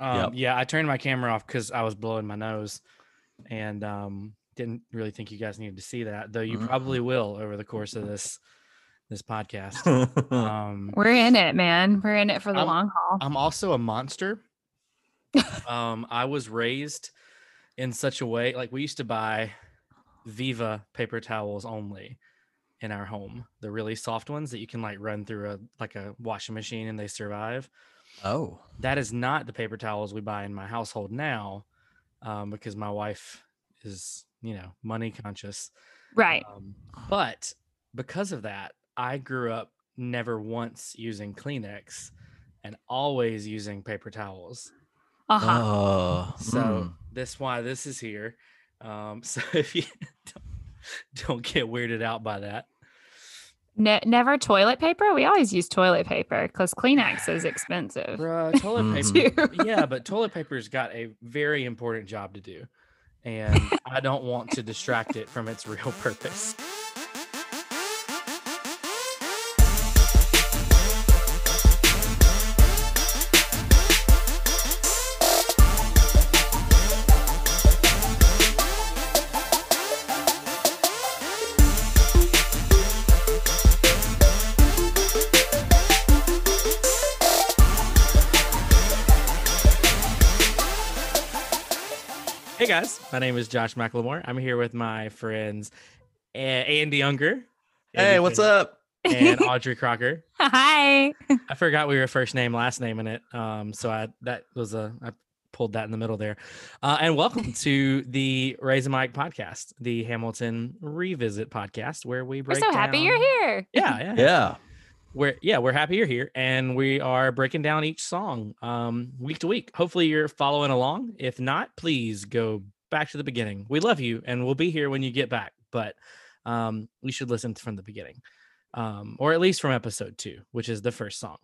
Um, Yep. Yeah, I turned my camera off because I was blowing my nose, and um, didn't really think you guys needed to see that. Though you probably will over the course of this this podcast. Um, We're in it, man. We're in it for the I'm- long haul. I'm also a monster. um, I was raised in such a way like we used to buy Viva paper towels only in our home, the really soft ones that you can like run through a like a washing machine and they survive. Oh, That is not the paper towels we buy in my household now, um, because my wife is you know money conscious. right. Um, but because of that, I grew up never once using Kleenex and always using paper towels. Uh huh. oh, So mm. that's why this is here. Um, so if you don't, don't get weirded out by that, Ne- never toilet paper. We always use toilet paper because Kleenex is expensive. bruh, toilet Mhm. paper. Yeah, but toilet paper's got a very important job to do, and I don't want to distract it from its real purpose. Guys, my name is Josh McLemore. I'm here with my friends A- Andy Unger. hey, Andy what's Finney, up? And Audrey Crocker. Hi. I forgot we were first name, last name in it. Um, so I that was a I pulled that in the middle there. Uh, and welcome to the Raise a Mic podcast, the Hamilton Revisit podcast, where we We're break. so happy you're here. Yeah, yeah, Yeah, we're yeah we're happy you're here and we are breaking down each song um week to week. Hopefully you're following along. If not please go back to the beginning. We love you and we'll be here when you get back but um you should listen from the beginning um or at least from episode two which is the first song.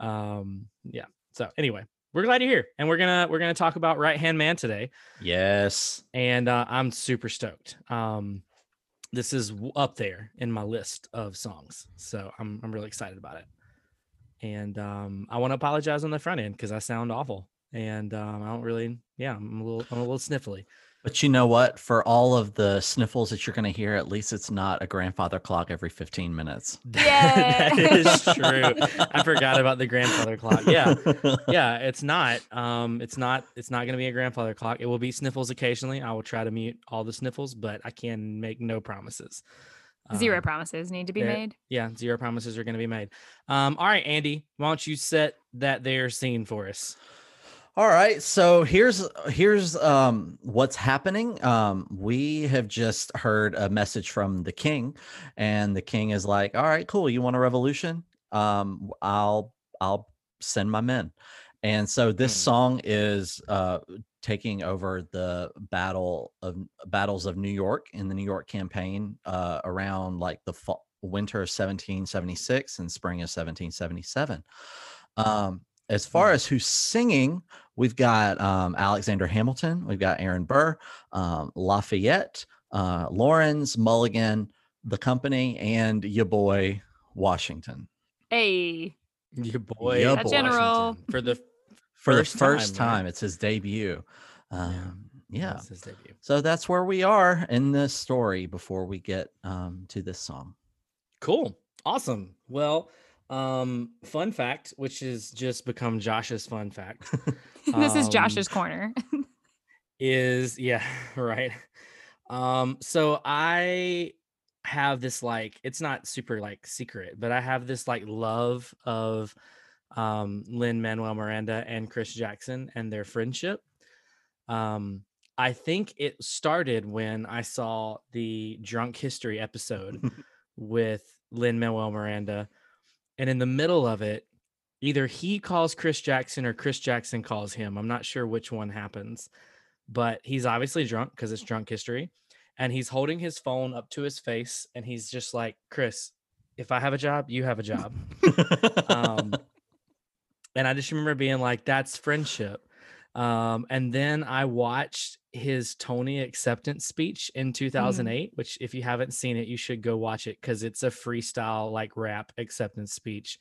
Um yeah so anyway we're glad you're here and we're gonna we're gonna talk about right hand man today. Yes. and uh, I'm super stoked. Um, this is up there in my list of songs, so I'm I'm really excited about it. And um, I want to apologize on the front end because I sound awful, and um, I don't really, yeah, I'm a little I'm a little sniffly. But you know what? For all of the sniffles that you're going to hear, at least it's not a grandfather clock every 15 minutes. that is true. I forgot about the grandfather clock. Yeah, yeah, it's not. Um, it's not. It's not going to be a grandfather clock. It will be sniffles occasionally. I will try to mute all the sniffles, but I can make no promises. Zero Um, promises need to be made. Yeah, zero promises are going to be made. Um, all right, Andy, why don't you set that there scene for us? All right, so here's here's um what's happening. Um we have just heard a message from the king and the king is like, "All right, cool. You want a revolution? Um I'll I'll send my men." And so this Hmm. song is uh taking over the battle of battles of New York in the New York campaign uh around like the fall, winter of 1776 and spring of 1777. Um as far Hmm. as who's singing, we've got um, Alexander Hamilton, we've got Aaron Burr, um, Lafayette, uh, Laurens, Mulligan, the company, and your boy Washington Hey. Your boy, Yeah, A boy. general. For the for First the first time, right? It's his debut. Um, yeah. That's his debut. So that's where we are in this story before we get um, to this song. Cool, awesome. Well, um, fun fact, which has just become Josh's fun fact, this is Um, Josh's corner. is yeah, right. Um, so I have this like it's not super like secret, but I have this like love of um Lin Manuel Miranda and Chris Jackson and their friendship. Um, I think it started when I saw the Drunk History episode with Lin Manuel Miranda, and in the middle of it, either he calls Chris Jackson or Chris Jackson calls him. I'm not sure which one happens, but he's obviously drunk because it's drunk history. And he's holding his phone up to his face and he's just like, Chris, if I have a job, you have a job. Um, and I just remember being like, that's friendship. Um, and then I watched his Tony acceptance speech in 2008, which, if you haven't seen it, you should go watch it because it's a freestyle, like rap acceptance speech,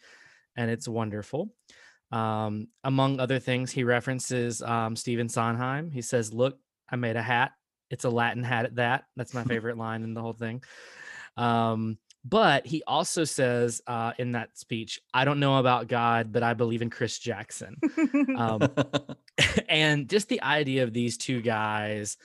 and it's wonderful. Um, among other things, he references um, Stephen Sondheim. He says, "Look, I made a hat. It's a Latin hat at that." That's my favorite line in the whole thing. Um, but he also says uh, in that speech, "I don't know about God, but I believe in Chris Jackson." um, and just the idea of these two guys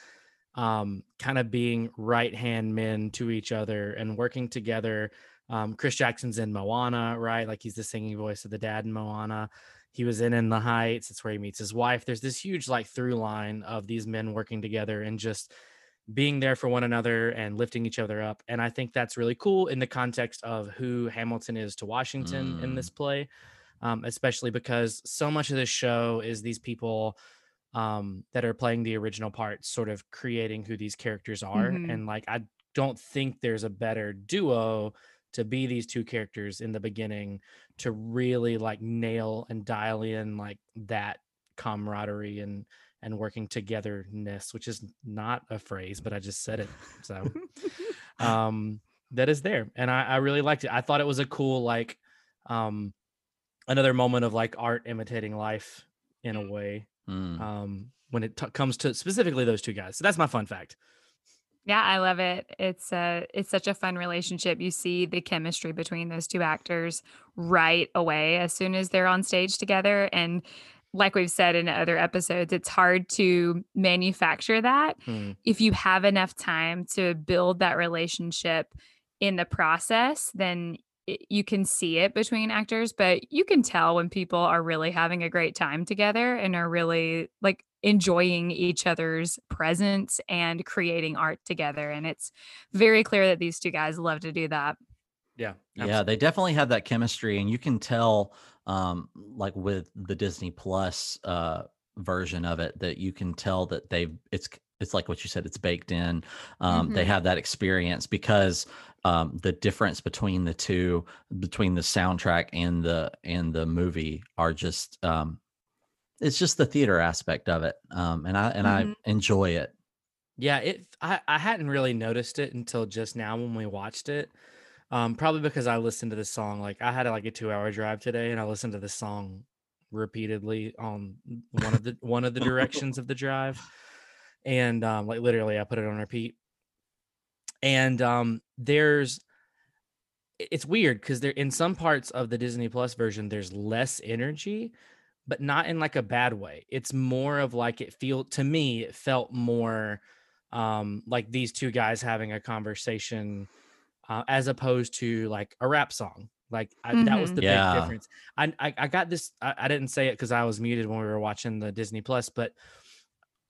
um, kind of being right hand men to each other and working together. Um, Chris Jackson's in Moana, right? Like he's the singing voice of the dad in Moana he was in in the heights it's where he meets his wife there's this huge like through line of these men working together and just being there for one another and lifting each other up and i think that's really cool in the context of who hamilton is to washington mm. in this play um, especially because so much of this show is these people um, that are playing the original parts sort of creating who these characters are mm-hmm. and like i don't think there's a better duo to be these two characters in the beginning to really like nail and dial in like that camaraderie and and working togetherness which is not a phrase but i just said it so um that is there and I, I really liked it i thought it was a cool like um another moment of like art imitating life in a way mm. um when it t- comes to specifically those two guys so that's my fun fact yeah, I love it. It's a it's such a fun relationship. You see the chemistry between those two actors right away as soon as they're on stage together and like we've said in other episodes, it's hard to manufacture that mm. if you have enough time to build that relationship in the process, then you can see it between actors, but you can tell when people are really having a great time together and are really like enjoying each other's presence and creating art together. And it's very clear that these two guys love to do that. Yeah. Absolutely. Yeah. They definitely have that chemistry. And you can tell, um, like with the Disney Plus uh, version of it, that you can tell that they've, it's, it's like what you said, it's baked in. Um, mm-hmm. They have that experience because um, the difference between the two, between the soundtrack and the and the movie, are just um, it's just the theater aspect of it um and i and mm-hmm. i enjoy it yeah it I, I hadn't really noticed it until just now when we watched it um probably because i listened to this song like i had like a two hour drive today and i listened to this song repeatedly on one of the one of the directions of the drive and um like literally i put it on repeat and um there's it's weird because there in some parts of the disney plus version there's less energy but not in like a bad way. It's more of like it feel to me, it felt more um like these two guys having a conversation uh, as opposed to like a rap song. Like I, mm-hmm. that was mm-hmm. the yeah. big difference. I, I, I got this. I, I didn't say it because I was muted when we were watching the Disney Plus, but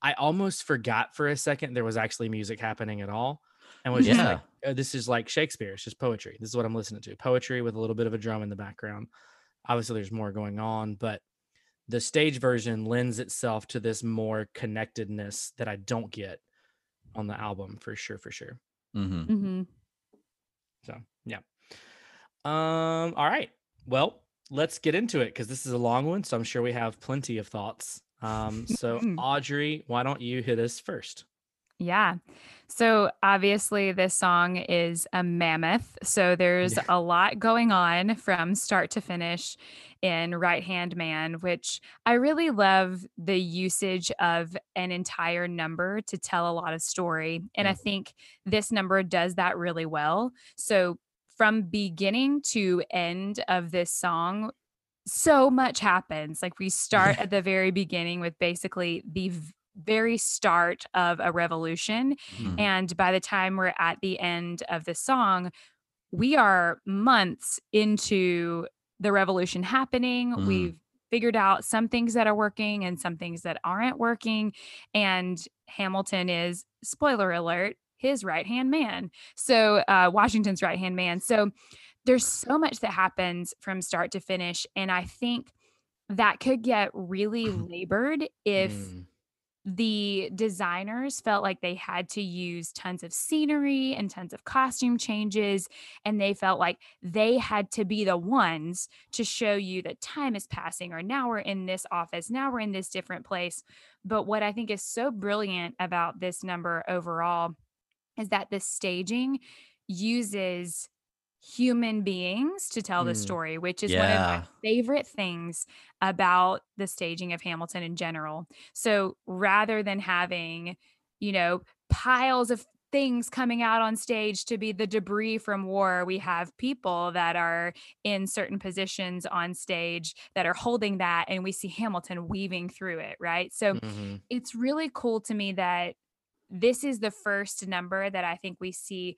I almost forgot for a second there was actually music happening at all, and was yeah. just like, oh, "This is like Shakespeare. It's just poetry. This is what I'm listening to. Poetry with a little bit of a drum in the background. Obviously, there's more going on, but the stage version lends itself to this more connectedness that I don't get on the album for sure, for sure. Mm-hmm. Mm-hmm. So yeah. Um. All right. Well, let's get into it because this is a long one, so I'm sure we have plenty of thoughts. Um. So Audrey, why don't you hit us first? Yeah. So obviously, this song is a mammoth. So there's yeah. a lot going on from start to finish in Right Hand Man, which I really love the usage of an entire number to tell a lot of story. And I think this number does that really well. So from beginning to end of this song, so much happens. Like we start at the very beginning with basically the very start of a revolution. Mm-hmm. And by the time we're at the end of the song, we are months into the revolution happening. Mm. We've figured out some things that are working and some things that aren't working. And Hamilton is, spoiler alert, his right hand man. So, uh, Washington's right hand man. So, there's so much that happens from start to finish. And I think that could get really labored if mm the designers felt like they had to use tons of scenery and tons of costume changes and they felt like they had to be the ones to show you that time is passing or now we're in this office now we're in this different place. But what i think is so brilliant about this number overall is that the staging uses human beings to tell the Mm. story, which is one of my favorite things about the staging of Hamilton in general. So rather than having, you know, piles of things coming out on stage to be the debris from war, we have people that are in certain positions on stage that are holding that, and we see Hamilton weaving through it, right? So Mhm. it's really cool to me that this is the first number that I think we see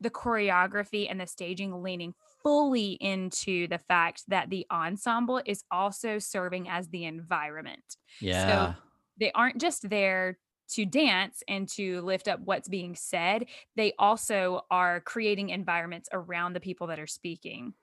the choreography and the staging leaning fully into the fact that the ensemble is also serving as the environment. Yeah. So They aren't just there to dance and to lift up what's being said, they also are creating environments around the people that are speaking.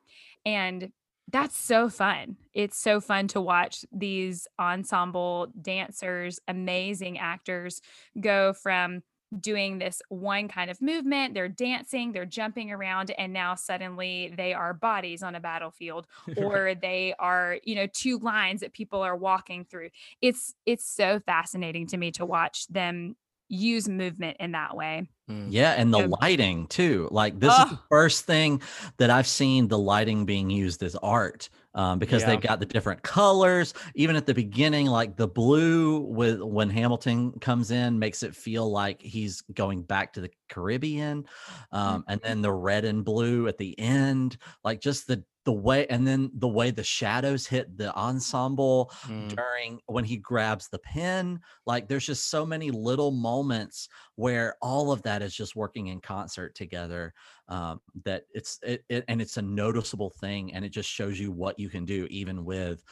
And that's so fun. It's so fun to watch these ensemble dancers, amazing actors go from doing this one kind of movement, they're dancing, they're jumping around and now suddenly they are bodies on a battlefield or they are, you know, two lines that people are walking through. It's it's so fascinating to me to watch them use movement in that way. Mm. Yeah, and the Yeah. lighting too. Like this is the first thing that I've seen the lighting being used as art um, because Yeah. they've got the different colors. Even at the beginning, like the blue with when Hamilton comes in makes it feel like he's going back to the Caribbean, um, and then the red and blue at the end, like just the the way, and then the way the shadows hit the ensemble Mm. during when he grabs the pen like there's just so many little moments where all of that is just working in concert together um, that it's it, it and it's a noticeable thing and it just shows you what you can do even with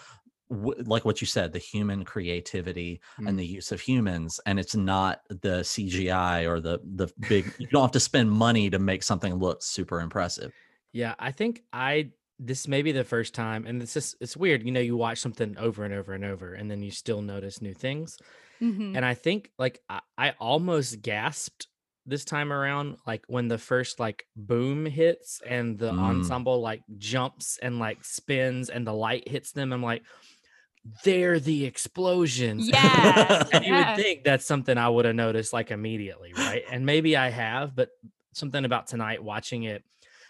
w- like what you said the human creativity Mm. and the use of humans and it's not the cgi or the the big you don't have to spend money to make something look super impressive Yeah, I think I this may be the first time, and it's just it's weird. You know, you watch something over and over and over, and then you still notice new things. Mhm. And I think like I, I almost gasped this time around, like when the first like boom hits and the Mm. ensemble like jumps and like spins and the light hits them. I'm like, they're the explosions. Yeah. and you yeah. would think that's something I would have noticed like immediately, right? And maybe I have, but something about tonight watching it,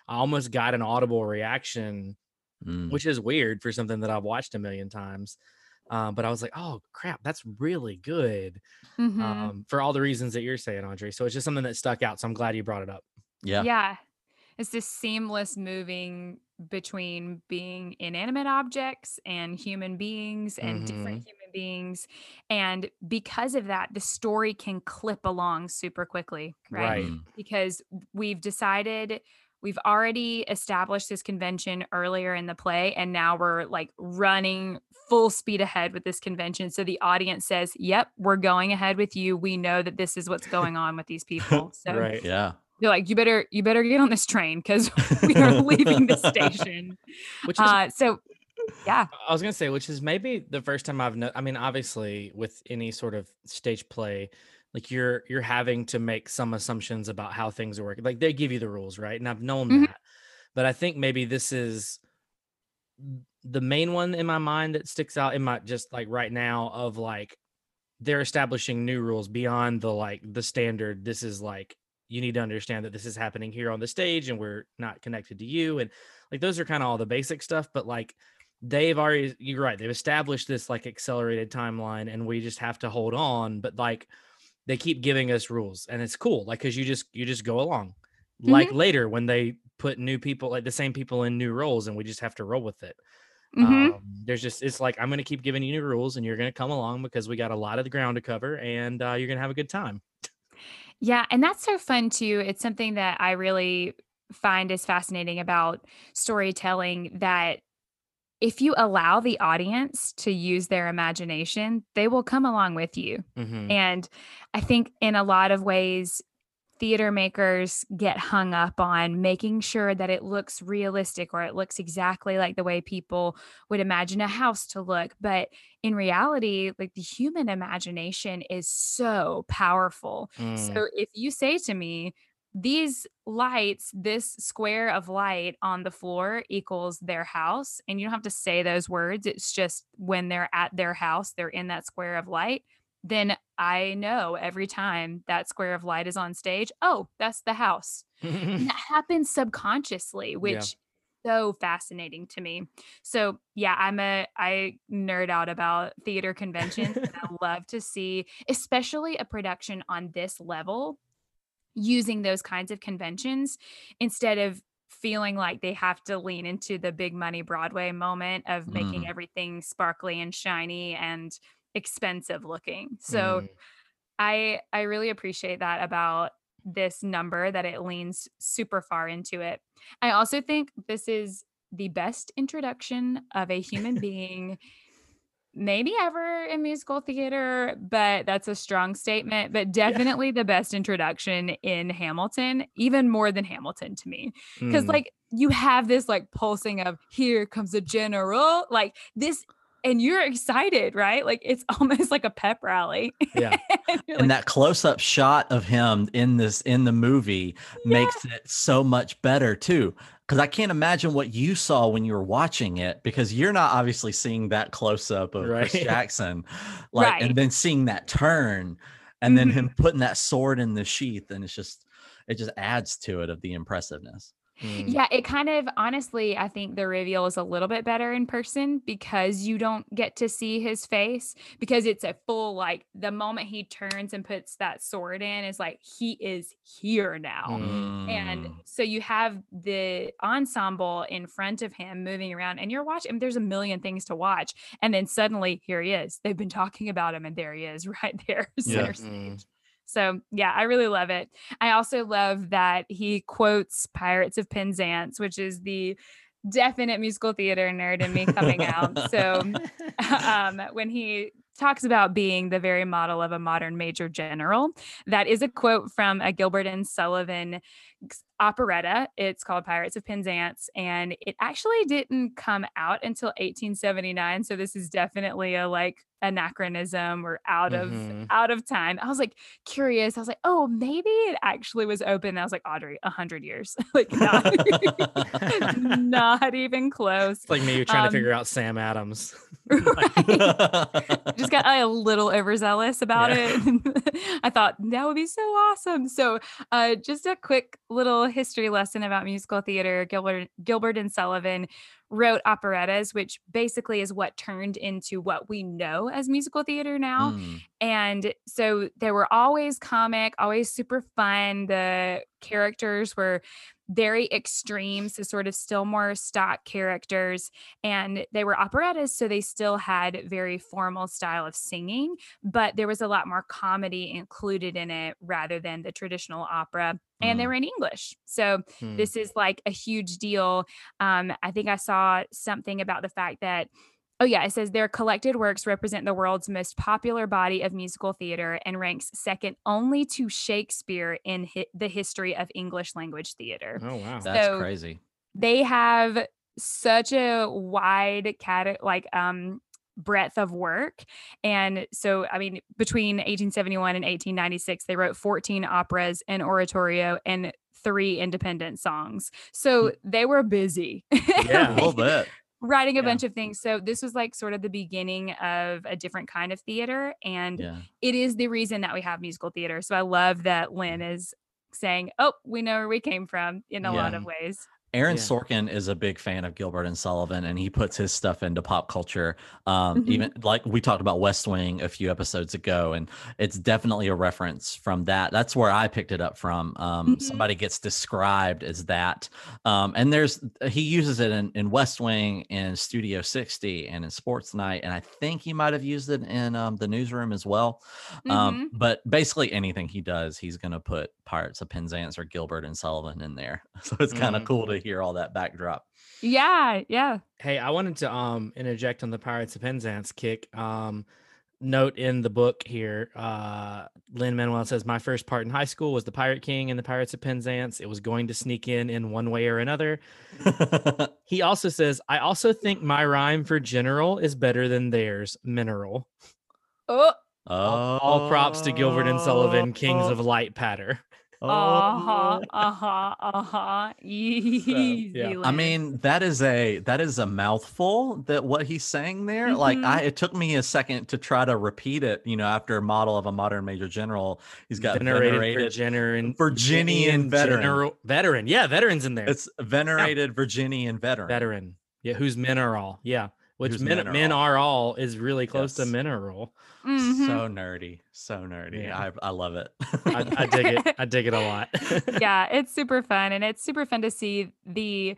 I almost got an audible reaction, Mm. which is weird for something that I've watched a million times. Um, but I was like, oh crap, that's really good Mhm. um, for all the reasons that you're saying, Andre. So it's just something that stuck out. So I'm glad you brought it up. yeah Yeah. It's this seamless moving between being inanimate objects and human beings and different human beings. And because of that, the story can clip along super quickly, right? Right. Mm. Because we've decided we've already established this convention earlier in the play and now we're like running full speed ahead with this convention. So the audience says yep we're going ahead with you. We know that this is what's going on with these people. So Right. yeah. they're like, you better, you better get on this train because we are leaving the station. Which is Uh, so, yeah, I was gonna say, which is maybe the first time I've no I mean, obviously, with any sort of stage play, like you're you're having to make some assumptions about how things are working. Like they give you the rules, right? And I've known Mhm. that, but I think maybe this is the main one in my mind that sticks out in my just like right now of like they're establishing new rules beyond the like the standard. This is like you need to understand that this is happening here on the stage and we're not connected to you and like those are kind of all the basic stuff but like they've already you're right they've established this like accelerated timeline and we just have to hold on but like they keep giving us rules and it's cool like because you just you just go along like later when they put new people like the same people in new roles and we just have to roll with it Mhm. um, there's just it's like i'm gonna keep giving you new rules and you're gonna come along because we got a lot of the ground to cover and uh, you're gonna have a good time yeah, and that's so fun too. It's something that I really find is fascinating about storytelling. That if you allow the audience to use their imagination, they will come along with you. Mhm. And I think in a lot of ways, theater makers get hung up on making sure that it looks realistic or it looks exactly like the way people would imagine a house to look. But in reality, like the human imagination is so powerful. Mm. So if you say to me, these lights, this square of light on the floor equals their house, and you don't have to say those words. It's just when they're at their house, they're in that square of light. then I know every time that square of light is on stage, oh, that's the house. and that happens subconsciously, which is so fascinating to me. So yeah, I'm a I nerd out about theater conventions. I love to see, especially a production on this level, using those kinds of conventions instead of feeling like they have to lean into the big money Broadway moment of making Mm. everything sparkly and shiny and expensive looking. So Mm. I I really appreciate that about this number that it leans super far into it. I also think this is the best introduction of a human being maybe ever in musical theater, but that's a strong statement, but definitely the best introduction in Hamilton, even more than Hamilton to me. Cuz Mm. like you have this like pulsing of here comes a general, like this and you're excited, right? Like it's almost like a pep rally. yeah. and and like, that close-up shot of him in this in the movie makes it so much better too because i can't imagine what you saw when you were watching it because you're not obviously seeing that close-up of Right. chris jackson like Right. and then seeing that turn and then Mhm. him putting that sword in the sheath and it's just it just adds to it of the impressiveness Mm. Yeah, it kind of honestly, I think the reveal is a little bit better in person because you don't get to see his face because it's a full like the moment he turns and puts that sword in is like he is here now. Mm. And so you have the ensemble in front of him moving around, and you're watching. I mean, there's a million things to watch, and then suddenly here he is. They've been talking about him, and there he is, right there, center Mm. So yeah, I really love it. I also love that he quotes Pirates of Penzance, which is the definite musical theater nerd in me coming out. So um, when he talks about being the very model of a modern major general, that is a quote from a Gilbert and Sullivan operetta. It's called Pirates of Penzance, and it actually didn't come out until 1879. So this is definitely a like anachronism or out of Mhm. out of time. I was like curious. I was like, oh, maybe it actually was open. I was like, Audrey, a hundred years, like not, not even close. It's like me trying Um, to figure out Sam Adams. Right. just got a little overzealous about Yeah. it. I thought that would be so awesome. So, uh, just a quick little history lesson about musical theater. Gilbert Gilbert and Sullivan wrote operettas, which basically is what turned into what we know as musical theater now. Mm. And so they were always comic, always super fun. The characters were very extreme, so sort of still more stock characters. And they were operettas, so they still had very formal style of singing, but there was a lot more comedy included in it rather than the traditional opera. And they Mm. were in English. So Mm. this is like a huge deal. Um, I think I saw something about the fact that Oh yeah, it says their collected works represent the world's most popular body of musical theater and ranks second only to Shakespeare in hi- the history of English language theater. oh wow. that's So- crazy They have such a wide cat like um breadth of work and so i mean between 1871 and 1896 they wrote 14 operas and oratorio and three independent songs so they were busy Yeah. a little bit writing a Yeah. bunch of things. So this was like sort of the beginning of a different kind of theater. And yeah it is the reason that we have musical theater. So I love that Lin mm. is saying, Oh, we know where we came from in a lot of ways. Aaron Yeah. Sorkin is a big fan of Gilbert and Sullivan, and he puts his stuff into pop culture. Um, Mhm. Even like we talked about West Wing a few episodes ago, and it's definitely a reference from that. That's where I picked it up from. Um, Mhm. Somebody gets described as that, um, and there's he uses it in, in West Wing, in Studio 60, and in Sports Night, and I think he might have used it in um, the newsroom as well. Um, but basically, anything he does, he's going to put Pirates of Penzance or Gilbert and Sullivan in there. So it's kind of Mhm. cool to hear all that backdrop. Yeah. Yeah. Hey, I wanted to um interject on the Pirates of Penzance kick. Um note in the book here, uh Lin Manuel says my first part in high school was the Pirate King and the Pirates of Penzance. It was going to sneak in in one way or another. He also says, I also think my rhyme for general is better than theirs, mineral. Oh, oh, All props to Gilbert and Sullivan, kings of light patter. Uh-huh. Uh-huh. Uh-huh. Easy. yeah. I mean, that is a that is a mouthful that what he's saying there. Like Mhm. I it took me a second to try to repeat it, you know, after a model of a modern major general. He's got venerated, venerated, Virginian, Virginian veteran. general- veteran. Yeah, veterans in there. it's venerated Virginian veteran. veteran. Yeah, who's mineral. Yeah, which Who's men, men are all is really close to Yes. mineral. Mhm. So nerdy. So nerdy. Yeah. I I love it. I, I dig it. I dig it a lot. yeah, it's super fun. And it's super fun to see the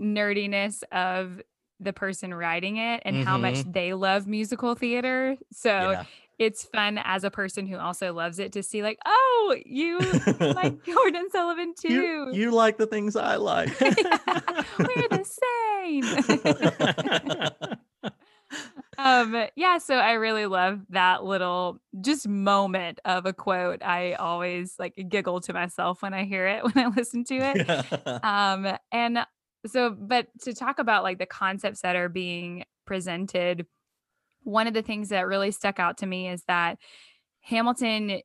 nerdiness of the person writing it and how much they love musical theater. So Yeah. it's fun as a person who also loves it to see, like, oh, you like Jordan Sullivan too. you, you like the things I like. We're the same. Um yeah so i really love that little just moment of a quote. I always like giggle to myself when i hear it when i listen to it. Um and so but to talk about like the concepts that are being presented one of the things that really stuck out to me is that hamilton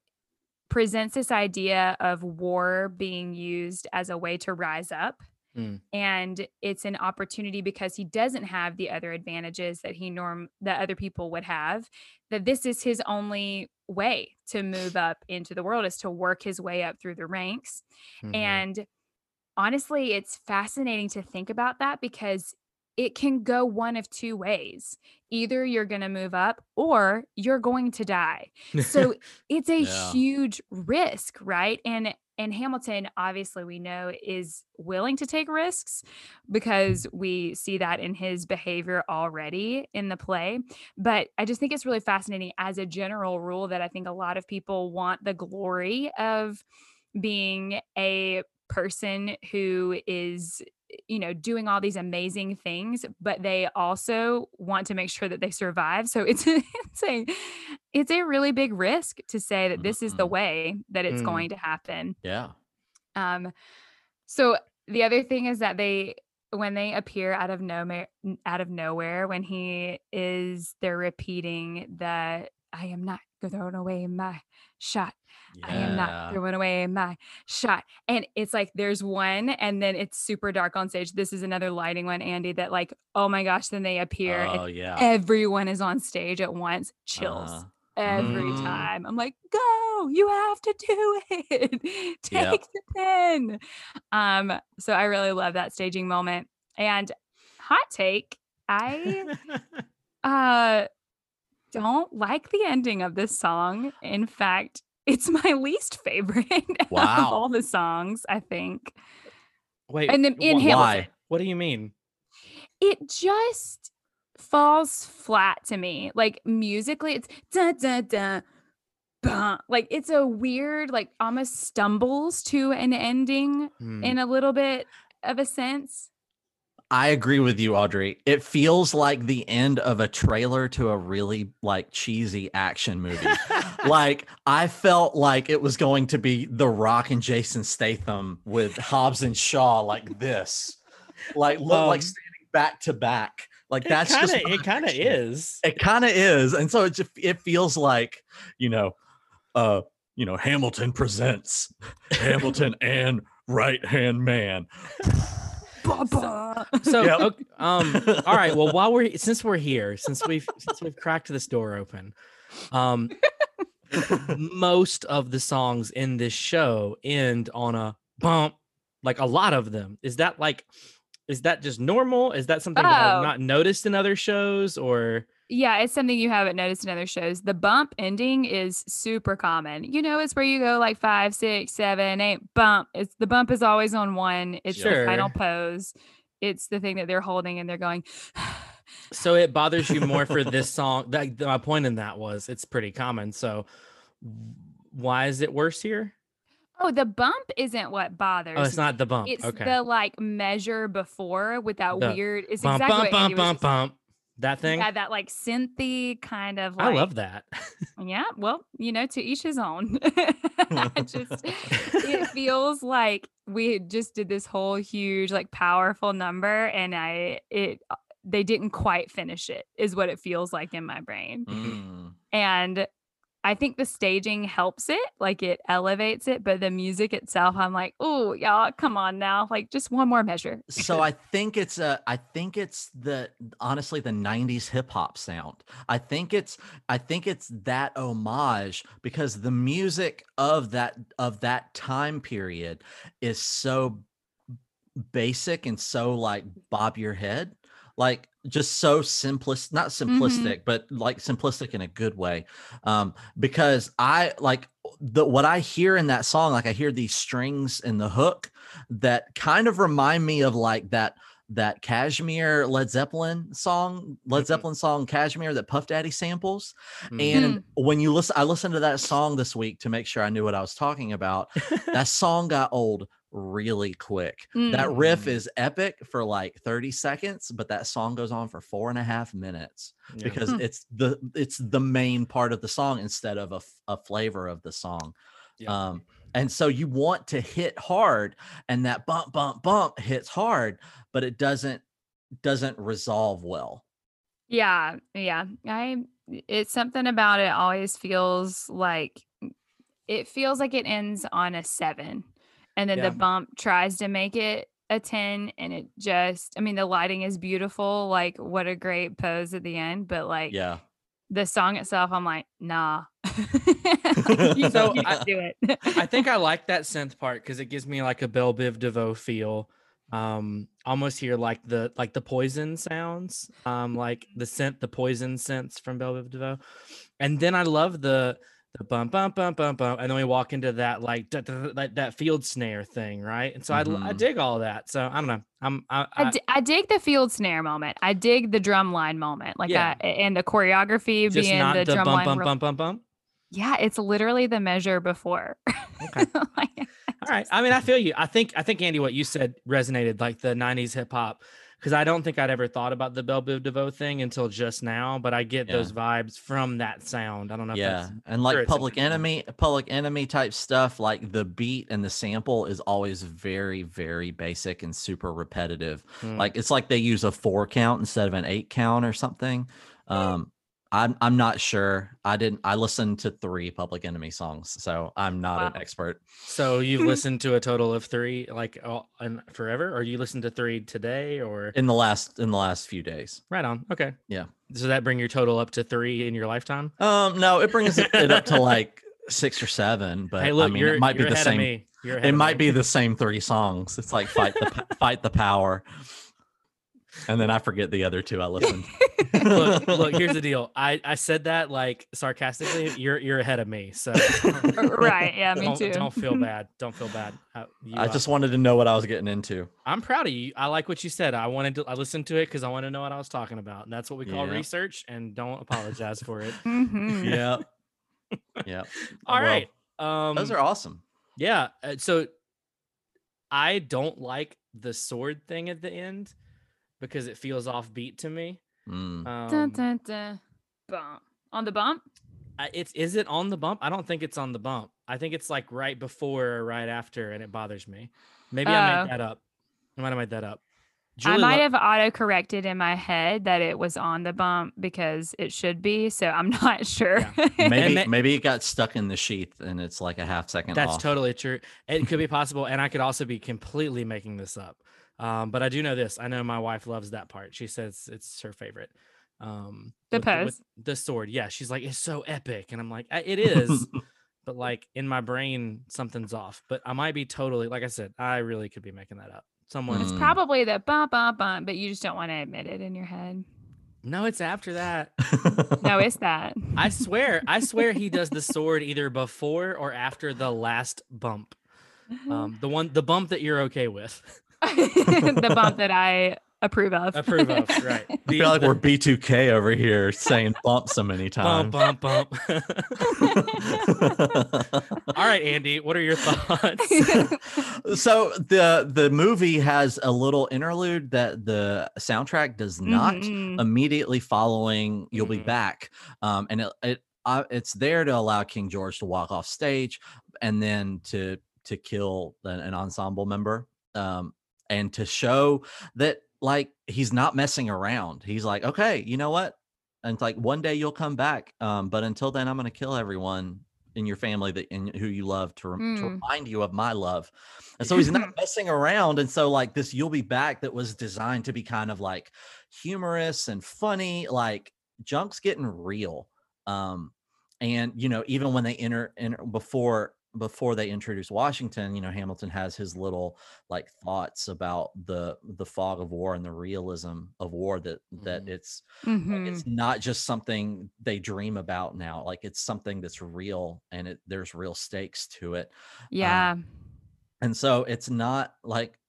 presents this idea of war being used as a way to rise up Mm. and it's an opportunity because he doesn't have the other advantages that he norm that other people would have that this is his only way to move up into the world is to work his way up through the ranks Mhm. and honestly, it's fascinating to think about that because it can go one of two ways. Either you're going to move up or you're going to die. So it's a Yeah. huge risk, right? And and Hamilton obviously we know is willing to take risks because we see that in his behavior already in the play. But I just think it's really fascinating as a general rule that I think a lot of people want the glory of being a person who is you know doing all these amazing things but they also want to make sure that they survive so it's it's a it's a really big risk to say that this is the Mhm. way that it's Mm. going to happen yeah. um so the other thing is that they when they appear out of nowhere out of nowhere when he is they're repeating that I am not throwing away my shot. I am not throwing away my shot. And it's like there's one, and then it's super dark on stage. This is another lighting one, Andy, that like, oh my gosh, then they appear Oh yeah. everyone is on stage at once. Chills Uh, every Mm. time. I'm like, go, you have to do it. Take Yep. the pen. Um, so I really love that staging moment. And hot take, I uh don't like the ending of this song. In fact, it's my least favorite of all the songs, I think. Wait, And then in Hamilton. Why? What do you mean? it just falls flat to me. Like musically, it's da da da. Bah. Like it's a weird, like almost stumbles to an ending Hmm. in a little bit of a sense. I agree with you, Audrey. It feels like the end of a trailer to a really like cheesy action movie. like I felt like it was going to be The Rock and Jason Statham with Hobbs and Shaw like this, like look Um, like standing back to back. Like that's kind of just it kind of is. It kind of is, and so it just it feels like you know, uh, you know, Hamilton presents Hamilton and Right Hand Man. Bah, bah. So Yep. ok- um all right, well while we're since we're here, since we've since we've cracked this door open, um most of the songs in this show end on a bump, like a lot of them. Is that like is that just normal? Is that something that I've Oh. not noticed in other shows or yeah, it's something you haven't noticed in other shows. The bump ending is super common. You know, it's where you go like five, six, seven, eight, bump. It's the bump is always on one. It's the final pose. It's the thing that they're holding and they're going. so it bothers you more for this song? That my point in that was it's pretty common. So why is it worse here? Oh, the bump isn't what oh, bothers. Oh, it's not the bump. It's okay. the like measure before with that The weird. It's bump, exactly bump, bump, bump, bump. That thing. Yeah, that like synthy kind of. Like, I love that. Yeah, well, you know, to each his own. I just it feels like we just did this whole huge, like powerful number, and I it uh, they didn't quite finish it, is what it feels like in my brain. Mm. And I think the staging helps it, like it elevates it, but the music itself, I'm like, oh, y'all, come on now, like just one more measure. so I think it's a I think it's the honestly the 90s hip hop sound. I think it's I think it's that homage because the music of that of that time period is so basic and so like bob your head like just so simplest not Mhm. simplistic but like simplistic in a good way um because i like the what i hear in that song like i hear these strings in the hook that kind of remind me of like that that Kashmir Led Zeppelin song, Led Mhm. Zeppelin song Kashmir that Puff Daddy samples. Mm. And when you listen, I listened to that song this week to make sure I knew what I was talking about. that song got old really quick. That riff Mm. is epic for like 30 seconds, but that song goes on for four and a half minutes Yeah. because Hmm. it's the it's the main part of the song instead of a, a flavor of the song. Yeah. Um, and so you want to hit hard, and that bump, bump, bump hits hard, but it doesn't doesn't resolve well. Yeah, yeah. I it's something about it always feels like it feels like it ends on a 7 and then Yeah. the bump tries to make it a 10 and it just I mean the lighting is beautiful like what a great pose at the end but like Yeah. the song itself I'm like nah. Like, you, So you I- don't it. I think I like that synth part because it gives me like a Belle Biv DeVoe feel. Um, almost hear like the like the poison sounds, um, like the scent, the poison scents from Belle Biv DeVoe, and then I love the the bump bump bump bump bump, and then we walk into that like that that, that field snare thing, right? And so I I Mhm. dig all that. So I don't know. I'm I, I, I, di- I dig the field snare moment. I dig the drum line moment. Like Yeah. I, and the choreography just being not the, the, drum bump line. bump real- bump bump bump. Yeah, it's literally the measure before. Okay. Like, All right. I mean, I feel you. I think I think Andy, what you said resonated, like the '90s hip hop, because I don't think I'd ever thought about the Belle Biv DeVoe thing until just now. But I get Yeah. those vibes from that sound. I don't know. If Yeah. that's, And like public enemy, public enemy type stuff, like the beat and the sample is always very, very basic and super repetitive. Hmm. Like it's like they use a four count instead of an eight count or something. Um, I'm I'm not sure. I didn't. I listened to three Public Enemy songs, so I'm not an expert. so you've listened to a total of three, like, all, and forever, or you listened to three today, or In the last in the last few days. right on? Okay. Yeah. Does that bring your total up to three in your lifetime? Um, no, it brings it up to like six or seven, but hey, look, I mean, you're it might be the same. me. You're ahead It might me. be the same three songs. It's like fight the fight the power, and then I forget the other two I listened. look, look, here's the deal. I I said that like sarcastically. You're you're ahead of me. So right. Yeah, me don't, too. don't feel bad. Don't feel bad. Uh, you, I uh, just wanted to know what I was getting into. I'm proud of you. I like what you said. I wanted to. I listened to it because I want to know what I was talking about, and that's what we call Yeah. research. And don't apologize for it. mm-hmm. Yeah, yeah. All Well, right. Um, those are awesome. yeah. uh, So I don't like the sword thing at the end because it feels offbeat to me. Mm. Um, Dun, dun, dun. Bump. On the bump? I- it's is it on the bump? I don't think it's on the bump. I think it's like right before or right after, and it bothers me. Maybe I Oh. made that up. I might have made that up. I might Lo- have auto corrected in my head that it was on the bump because it should be. So I'm not sure. Maybe ma- maybe it got stuck in the sheath and it's like a half second That's off. totally true. It could be possible, and I could also be completely making this up. Um, but I do know this. I know my wife loves that part. She says it's her favorite. Um, The with pose? with the sword. Yeah, she's like, it's so epic, and I'm like, it is. but like in my brain, something's off. But I might be totally, like I said, I really could be making that up. Someone, it's Mm. probably the bump, bump, bump, but you just don't want to admit it in your head. no, it's after that. No, it's that. I swear, I swear he does the sword either before or after the last bump. Um, the one, the bump that you're okay with. the bump that I approve of. Approve of, right. I feel like the- we're B2K over here saying bump so many times. bump, bump. bump. All right, Andy, what are your thoughts? so the the movie has a little interlude that the soundtrack does not Mhm. immediately following you'll be Mhm. back um and it, it uh, it's there to allow king george to walk off stage and then to to kill an, an ensemble member um and to show that like he's not messing around. He's like okay you know what? And it's like one day you'll come back um but until then i'm going to kill everyone in your family that in who you love to, rem- to Mm. remind you of my love. And so he's not messing around and so like this you'll be back that was designed to be kind of like humorous and funny like junk's getting real. Um and you know even when they enter enter before before they introduce washington you know hamilton has his little like thoughts about the the fog of war and the realism of war that that Mhm. it's like, Mhm. it's not just something they dream about now like it's something that's real and it there's real stakes to it Yeah. and so it's not like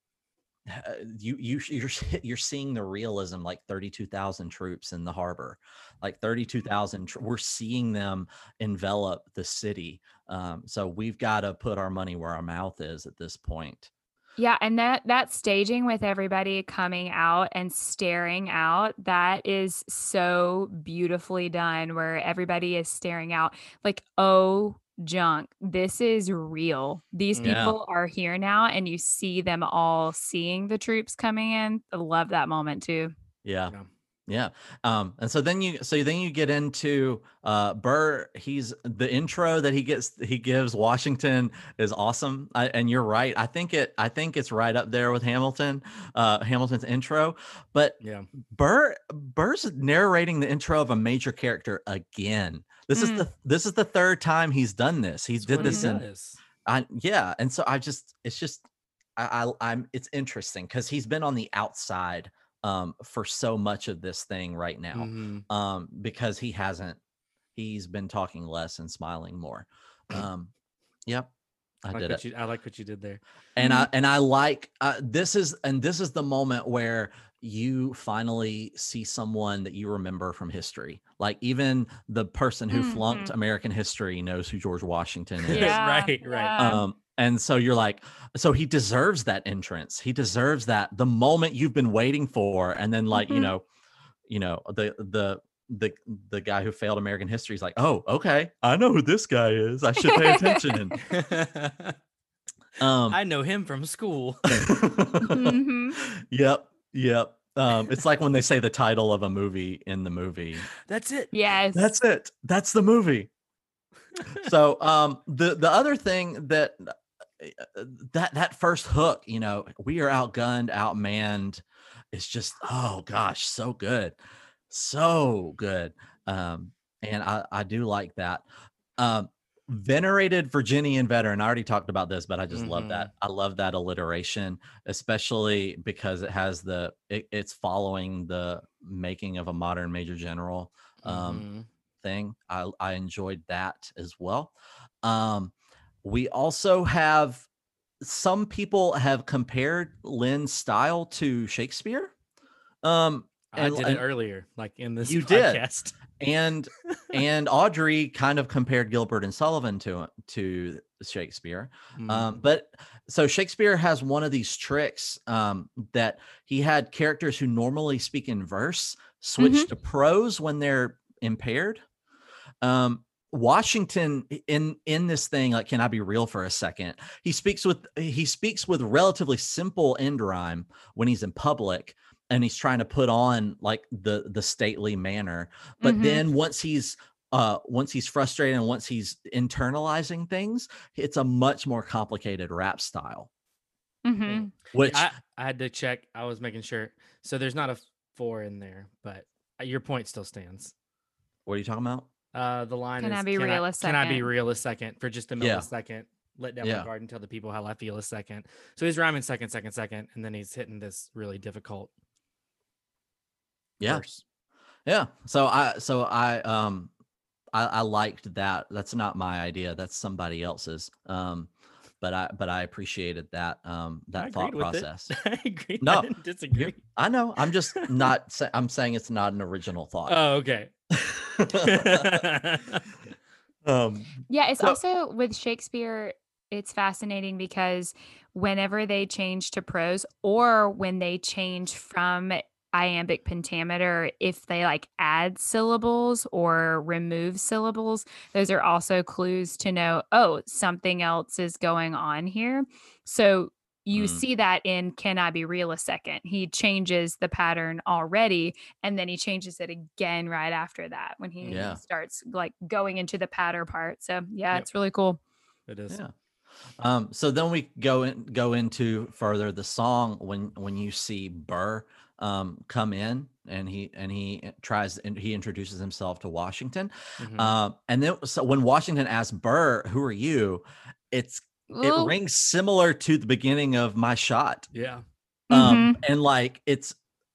uh, you you you're you're seeing the realism like 32,000 troops in the harbor like 32,000 tr- we're seeing them envelop the city um so we've got to put our money where our mouth is at this point. Yeah, and that that staging with everybody coming out and staring out, that is so beautifully done where everybody is staring out like, "Oh, junk, this is real. These Yeah. people are here now and you see them all seeing the troops coming in." I love that moment too. yeah Yeah. Yeah. Um, and so then you so then you get into uh Burr, he's the intro that he gets he gives Washington is awesome. I, and you're right. I think it I think it's right up there with Hamilton, uh Hamilton's intro. But Yeah. Burr Burr's narrating the intro of a major character again. This is Mm. the this is the third time he's done this. He That's did what he this in. I yeah, and so I just it's just I, I I'm it's interesting because he's been on the outside um for so much of this thing right now Mhm. um because he hasn't he's been talking less and smiling more um yep i, I like did what it you I like what you did there. and i and i like uh, this is and this is the moment where you finally see someone that you remember from history like even the person who flunked Mhm. american history knows who george washington is Yeah, right, right. yeah. um and so you're like so he deserves that entrance he deserves that the moment you've been waiting for and then like you Mhm. know you know the the the the guy who failed american history is like oh okay i know who this guy is i should pay attention um I know him from school. Mhm. yep yep um it's like when they say the title of a movie in the movie That's it. Yes. that's it that's the movie so um the the other thing that uh, that that first hook you know we are outgunned outmanned It's just oh gosh so good so good um and i i do like that um venerated virginian veteran i already talked about this but i just love that i love that alliteration especially because it has the it, it's following the making of a modern major general um Mhm. thing. I I enjoyed that as well. Um, we also have some people have compared Lin's style to Shakespeare. Um, I and- did it earlier, like in this You did. podcast. and and Audrey kind of compared Gilbert and Sullivan to to Shakespeare. Mm. Um, but so Shakespeare has one of these tricks um, that he had characters who normally speak in verse switch Mhm. to prose when they're impaired. Um, Washington in in this thing, like, can I be real for a second? He speaks with he speaks with relatively simple end rhyme when he's in public, and he's trying to put on like the the stately manner. But Mhm. then once he's uh once he's frustrated and once he's internalizing things, it's a much more complicated rap style. Mhm. Which I, I had to check. I was making sure. So there's not a four in there, but uh, your point still stands. what are you talking about? Uh, the line Can is I be real a Can I be real a second for just a Yeah. millisecond? Let down Yeah. my guard and tell the people how I feel a second. So he's rhyming second, second, second, and then he's hitting this really difficult. Yeah. verse. Yeah. So I so I um I, I liked that. That's not my idea. That's somebody else's. Um but I but I appreciated that um I that thought agreed with it. process. I agree. No, I didn't disagree. I know. I'm just not sa- I'm saying it's not an original thought. Oh, okay. um Yeah, it's So- also with Shakespeare, it's fascinating because whenever they change to prose or when they change from iambic pentameter, if they like add syllables or remove syllables, those are also clues to know, oh, something else is going on here. So you Mm. see that in Can I Be Real a Second? He changes the pattern already and then he changes it again right after that when he Yeah. starts like going into the patter part. So yeah, Yep. it's really cool. It is. Yeah. Um, so then we go in go into further the song when when you see Burr um come in and he and he tries and he introduces himself to Washington. Mhm. Um, and then so when Washington asks Burr, "Who are you?" It's it rings similar to the beginning of my shot. yeah. Um, mhm. and like it's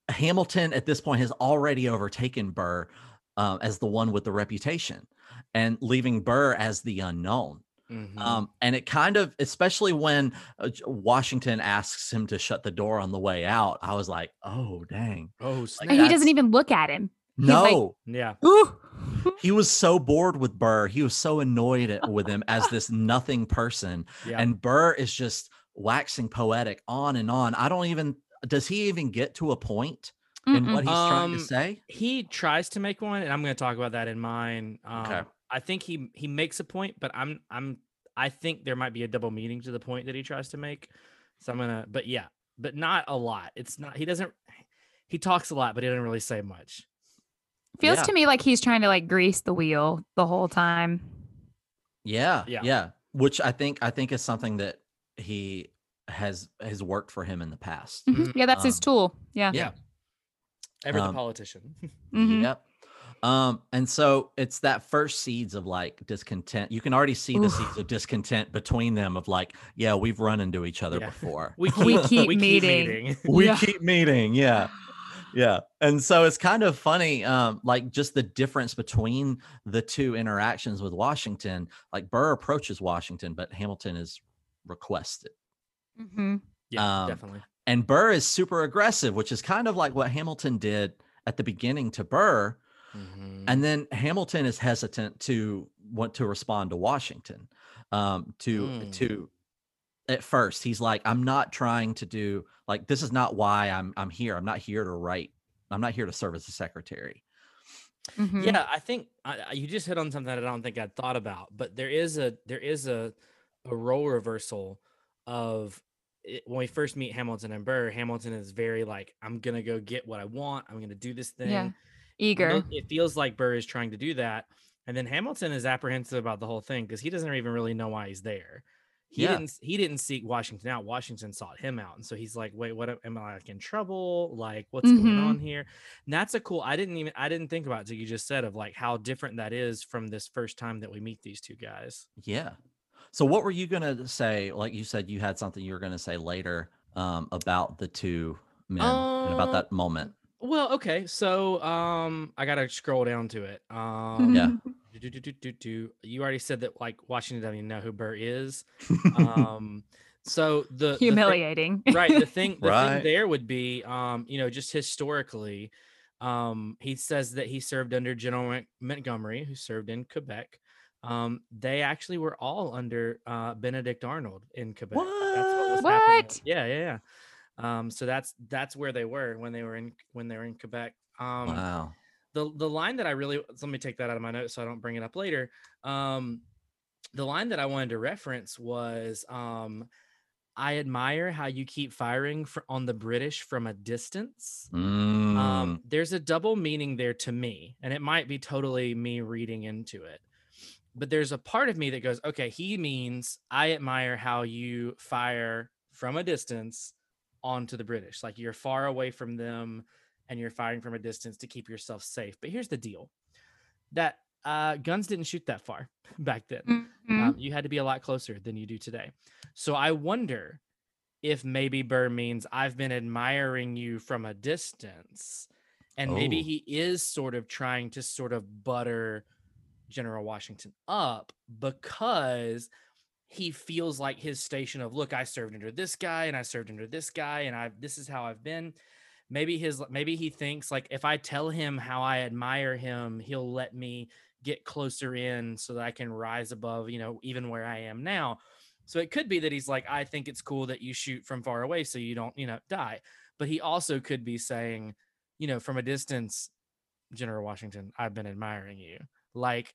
Hamilton at this point has already overtaken Burr um, as the one with the reputation and leaving Burr as the unknown. Mhm. Um, and it kind of, especially when uh, Washington asks him to shut the door on the way out, I was like, oh, dang. oh, snap. And he doesn't even look at him. He's like- No, yeah. Ooh. he was so bored with Burr. He was so annoyed at, with him as this nothing person. Yeah. And Burr is just waxing poetic on and on. I don't even, does he even get to a point in Mm-mm. what he's trying to Um, say? he tries to make one and i'm going to talk about that in mine um, Okay. I think he he makes a point but i'm i'm i think there might be a double meaning to the point that he tries to make so i'm gonna but yeah but not a lot it's not he doesn't he talks a lot but he doesn't really say much Feels Yeah. to me like he's trying to like grease the wheel the whole time. Yeah, Yeah. yeah. Which I think I think is something that he has has worked for him in the past. Mhm. Yeah, that's his Um, tool. Yeah. yeah ever the Um, politician Mhm. Yep. Um, and so it's that first seeds of like discontent. You can already see the Oof. seeds of discontent between them of like, yeah, we've run into each other Yeah. before. we keep, We keep we meeting. meeting. we Yeah. keep meeting. Yeah. Yeah. And so it's kind of funny, um, like just the difference between the two interactions with Washington. Like Burr approaches Washington, but Hamilton is requested. Mm-hmm. yeah Um, definitely And Burr is super aggressive, which is kind of like what Hamilton did at the beginning to Burr. Mhm. And then Hamilton is hesitant to want to respond to Washington. Um, to Mm. to at first, he's like, I'm not trying to do like this is not why I'm I'm here. I'm not here to write. I'm not here to serve as a secretary. Mhm. Yeah, I think I, I- you just hit on something that I don't think I'd thought about, but there is a there is a a role reversal of it, when we first meet Hamilton and Burr. Hamilton is very like, I'm gonna go get what I want. I'm gonna do this thing. Yeah. Eager. It feels like Burr is trying to do that, and then Hamilton is apprehensive about the whole thing because he doesn't even really know why he's there. He Yeah. didn't he didn't seek Washington out. Washington sought him out, and so he's like, "Wait, what? Am I like in trouble? Like, what's going Mhm. on here?" And that's a cool. I didn't even I didn't think about it you just said of like how different that is from this first time that we meet these two guys. Yeah. So what were you gonna say? Like you said, you had something you were gonna say later um, about the two men and about Uh, that moment. Well, okay, so um, I gotta scroll down to it. Um, Yeah. do, do, do, do, do. You already said that like Washington doesn't even know who Burr is. Um, so the the thi- Humiliating. right the thing the Right. thing there would be um you know just historically um he says that he served under general montgomery who served in quebec um they actually were all under uh benedict arnold in quebec that's what was happening What? yeah yeah yeah um so that's that's where they were when they were in when they were in quebec um wow. the the line that I really let me take that out of my notes so I don't bring it up later. Um, the line that I wanted to reference was um, I admire how you keep firing fr- on the British from a distance. Mm, Um, there's a double meaning there to me, and it might be totally me reading into it. But there's a part of me that goes, okay, he means I admire how you fire from a distance onto the British. Like you're far away from them and you're firing from a distance to keep yourself safe. But here's the deal that uh, guns didn't shoot that far back then. Mhm. Um, you had to be a lot closer than you do today. So I wonder if maybe Burr means I've been admiring you from a distance. And maybe Oh. he is sort of trying to sort of butter General Washington up because he feels like his station of look, I served under this guy and I served under this guy and I this is how I've been. Maybe his maybe he thinks like if I tell him how I admire him, he'll let me get closer in so that I can rise above, you know, even where I am now. So it could be that he's like, I think it's cool that you shoot from far away so you don't, you know, die. But he also could be saying, you know, from a distance, General Washington, I've been admiring you. Like,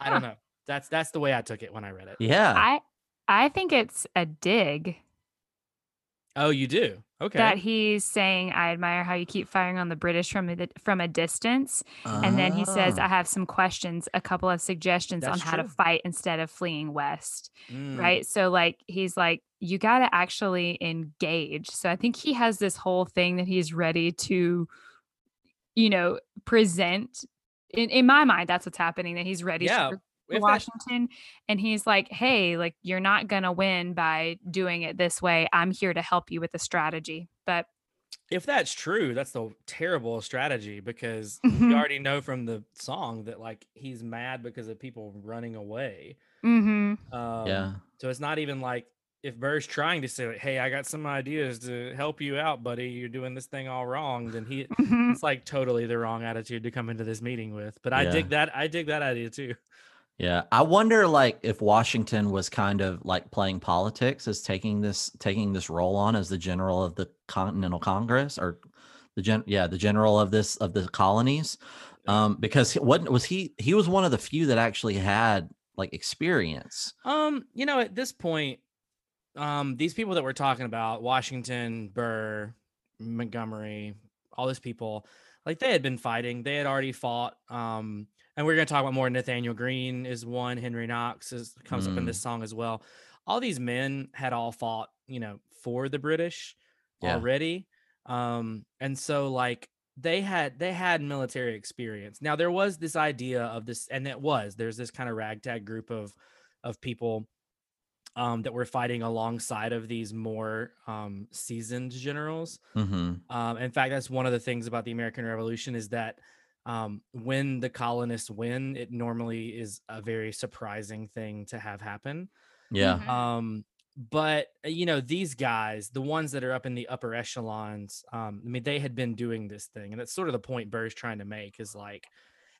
I don't know. That's that's the way I took it when I read it. yeah. I I think it's a dig. Oh, you do? Okay. that he's saying, "I admire how you keep firing on the British from a, from a distance," and then he says, Oh. "I have some questions, a couple of suggestions on how to fight instead of fleeing west." Mm, Right? So like he's like, "You got to actually engage." So I think he has this whole thing that he's ready to, you know, present. In in my mind, that's what's happening. That he's ready Yeah, to Washington and he's like, "Hey, like you're not going to win by doing it this way. I'm here to help you with the strategy." But if that's true, that's the terrible strategy because we Mhm. already know from the song that like he's mad because of people running away. mhm. Um, Yeah. So it's not even like if Burr's trying to say, like, "Hey, I got some ideas to help you out, buddy. You're doing this thing all wrong," then he Mhm. it's like totally the wrong attitude to come into this meeting with. But I Yeah. dig that. I dig that idea too. Yeah, I wonder like if Washington was kind of like playing politics as taking this taking this role on as the general of the Continental Congress or the gen yeah, the general of this of the colonies. Um because what was he he was one of the few that actually had like experience. Um, you know, at this point, um, these people that we're talking about, Washington, Burr, Montgomery, all these people, like they had been fighting. They had already fought. Um, and we're gonna talk about more. Nathanael Greene is one. Henry Knox is comes up in Mm. this song as well. All these men had all fought, you know, for the British Yeah. already. Um, and so like they had they had military experience. Now there was this idea of this, and it was there's this kind of ragtag group of of people um, that were fighting alongside of these more um, seasoned generals. Mhm. Um, in fact, that's one of the things about the American Revolution is that um, when the colonists win, it normally is a very surprising thing to have happen. Yeah. Mhm. Um, but uh, you know, these guys, the ones that are up in the upper echelons, um, I mean, they had been doing this thing, and that's sort of the point Burr's trying to make is like,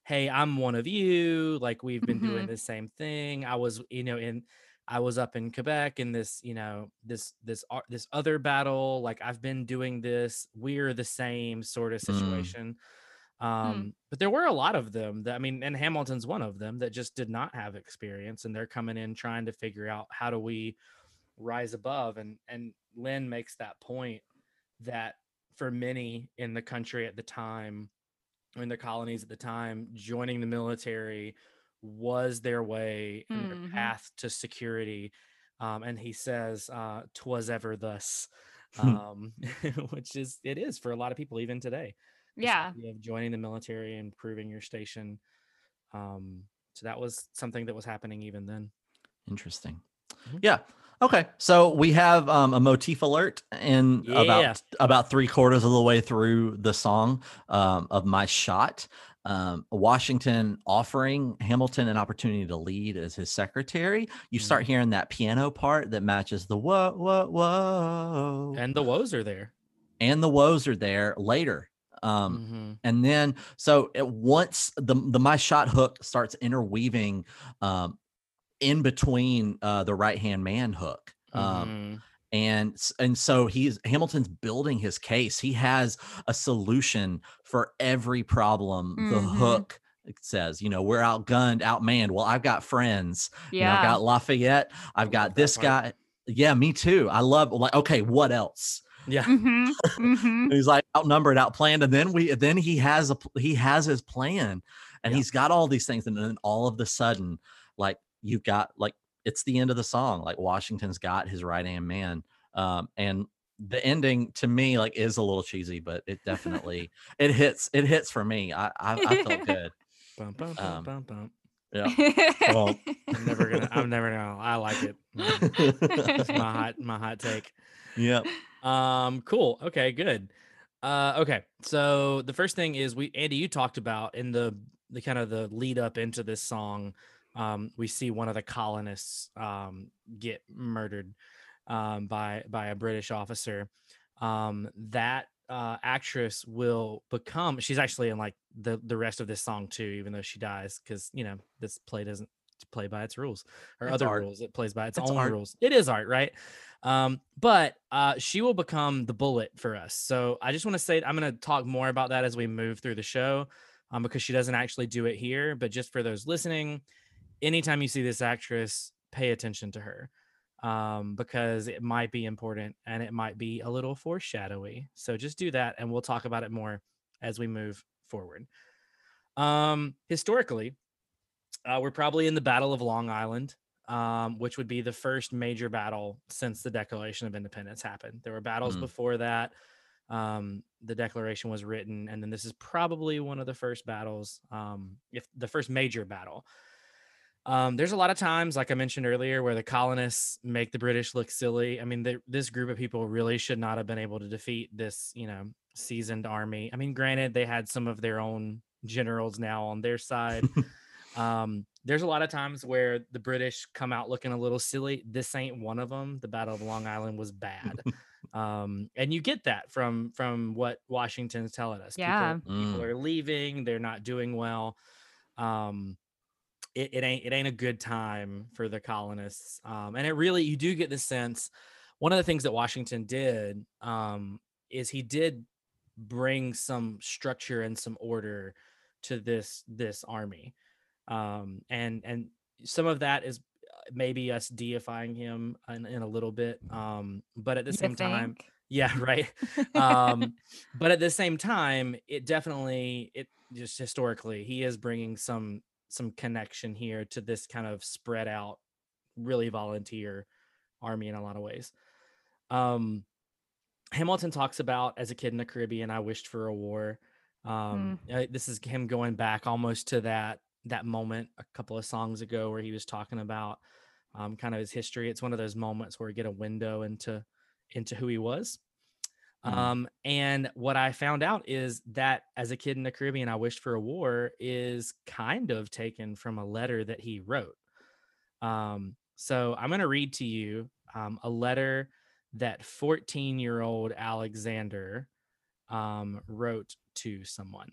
hey, I'm one of you. Like we've been doing Mhm. the same thing. I was, you know, in I was up in Quebec in this, you know, this this ar- this other battle. Like I've been doing this. We're the same sort of Mm. Situation. Um, but there were a lot of them that I mean, and Hamilton's one of them that just did not have experience, and they're coming in trying to figure out how do we rise above. And and Lin makes that point that for many in the country at the time, in the colonies at the time, joining the military was their way and Mhm. their path to security. Um, and he says, uh, "Twas ever thus," um, which is it is for a lot of people even today Yeah. of joining the military and proving your station. Um, so that was something that was happening even then. Interesting. Mhm. Yeah. Okay. So we have um, a motif alert in Yeah. about about three quarters of the way through the song um, of my shot. Um, Washington offering Hamilton an opportunity to lead as his secretary. You start Mm-hmm. hearing that piano part that matches the whoa, whoa, whoa, And the woes are there. and the woes are there later. Um, Mhm. and then so it once the the my shot hook starts interweaving um in between uh the right hand man hook um Mhm. and and so he's hamilton's building his case he has a solution for every problem the Mhm. hook says you know we're outgunned outmanned well i've got friends you know, Yeah. i've got lafayette i've got this part. guy yeah me too i love like okay what else Yeah. Mhm. Mhm. He's like outnumbered, outplanned, and then we then he has a he has his plan, and Yeah. he's got all these things, and then all of the sudden, like you've got like it's the end of the song, like Washington's got his right hand man, um, and the ending to me like is a little cheesy, but it definitely it hits it hits for me. I I, I felt good. Bum, bum, bum, Um, bum, bum. Yeah. Well, I'm never gonna. I'm never gonna. I like it. Mm. That's my hot. My hot take. yeah. Um, cool. Okay, good. Uh, okay. So the first thing is we Andy, you talked about in the the kind of the lead up into this song. Um, we see one of the colonists um get murdered um by by a British officer. Um, that uh actress will become she's actually in like the the rest of this song too, even though she dies, because you know this play doesn't play by its rules or other art. rules. It plays by its, It's own art. rules. It is art, right? Um, but uh, she will become the bullet for us. So I just want to say I'm going to talk more about that as we move through the show, um, because she doesn't actually do it here. But just for those listening, anytime you see this actress, pay attention to her. um, because it might be important and it might be a little foreshadowy. So just do that, and we'll talk about it more as we move forward. Um, historically, uh, we're probably in the Battle of Long Island, um, which would be the first major battle since the Declaration of Independence happened. There were battles Mm. before that. Um, the Declaration was written, and then this is probably one of the first battles, um, if the first major battle. Um, there's a lot of times, like I mentioned earlier, where the colonists make the British look silly. I mean, they, this group of people really should not have been able to defeat this, you know, seasoned army. I mean, granted, they had some of their own generals now on their side. um, there's a lot of times where the British come out looking a little silly. This ain't one of them. The Battle of Long Island was bad. um, and you get that from from what Washington's telling us. Yeah. People, people Mm. are leaving. They're not doing well. Um, it, it ain't it ain't a good time for the colonists. Um, and it really you do get the sense. One of the things that Washington did um, is he did bring some structure and some order to this this army um and and some of that is uh, maybe us deifying him in, in a little bit um but at the You same time yeah right. Um but at the same time it definitely it just historically he is bringing some some connection here to this kind of spread out really volunteer army in a lot of ways. Um hamilton talks about as a kid in the caribbean i wished for a war. Um uh, this is him going back almost to that that moment a couple of songs ago where he was talking about um kind of his history. It's one of those moments where we get a window into into who he was. Mm. um and what i found out is that as a kid in the caribbean i wished for a war is kind of taken from a letter that he wrote. Um so i'm going to read to you um, a letter that 14 year old alexander um, wrote to someone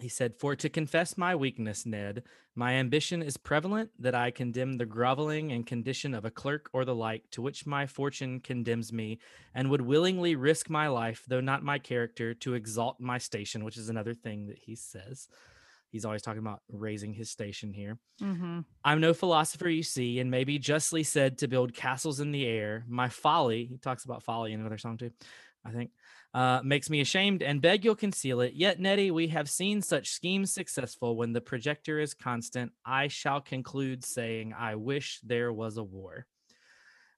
he said, For to confess my weakness, Ned, my ambition is prevalent that I condemn the groveling and condition of a clerk or the like to which my fortune condemns me, and would willingly risk my life, though not my character, to exalt my station, which is another thing that he says. He's always talking about raising his station here. Mhm. I'm no philosopher, you see, and may be justly said to build castles in the air. My folly, he talks about folly in another song too, I think, uh, makes me ashamed and beg you'll conceal it. Yet, Neddy, we have seen such schemes successful when the projector is constant. I shall conclude saying, I wish there was a war.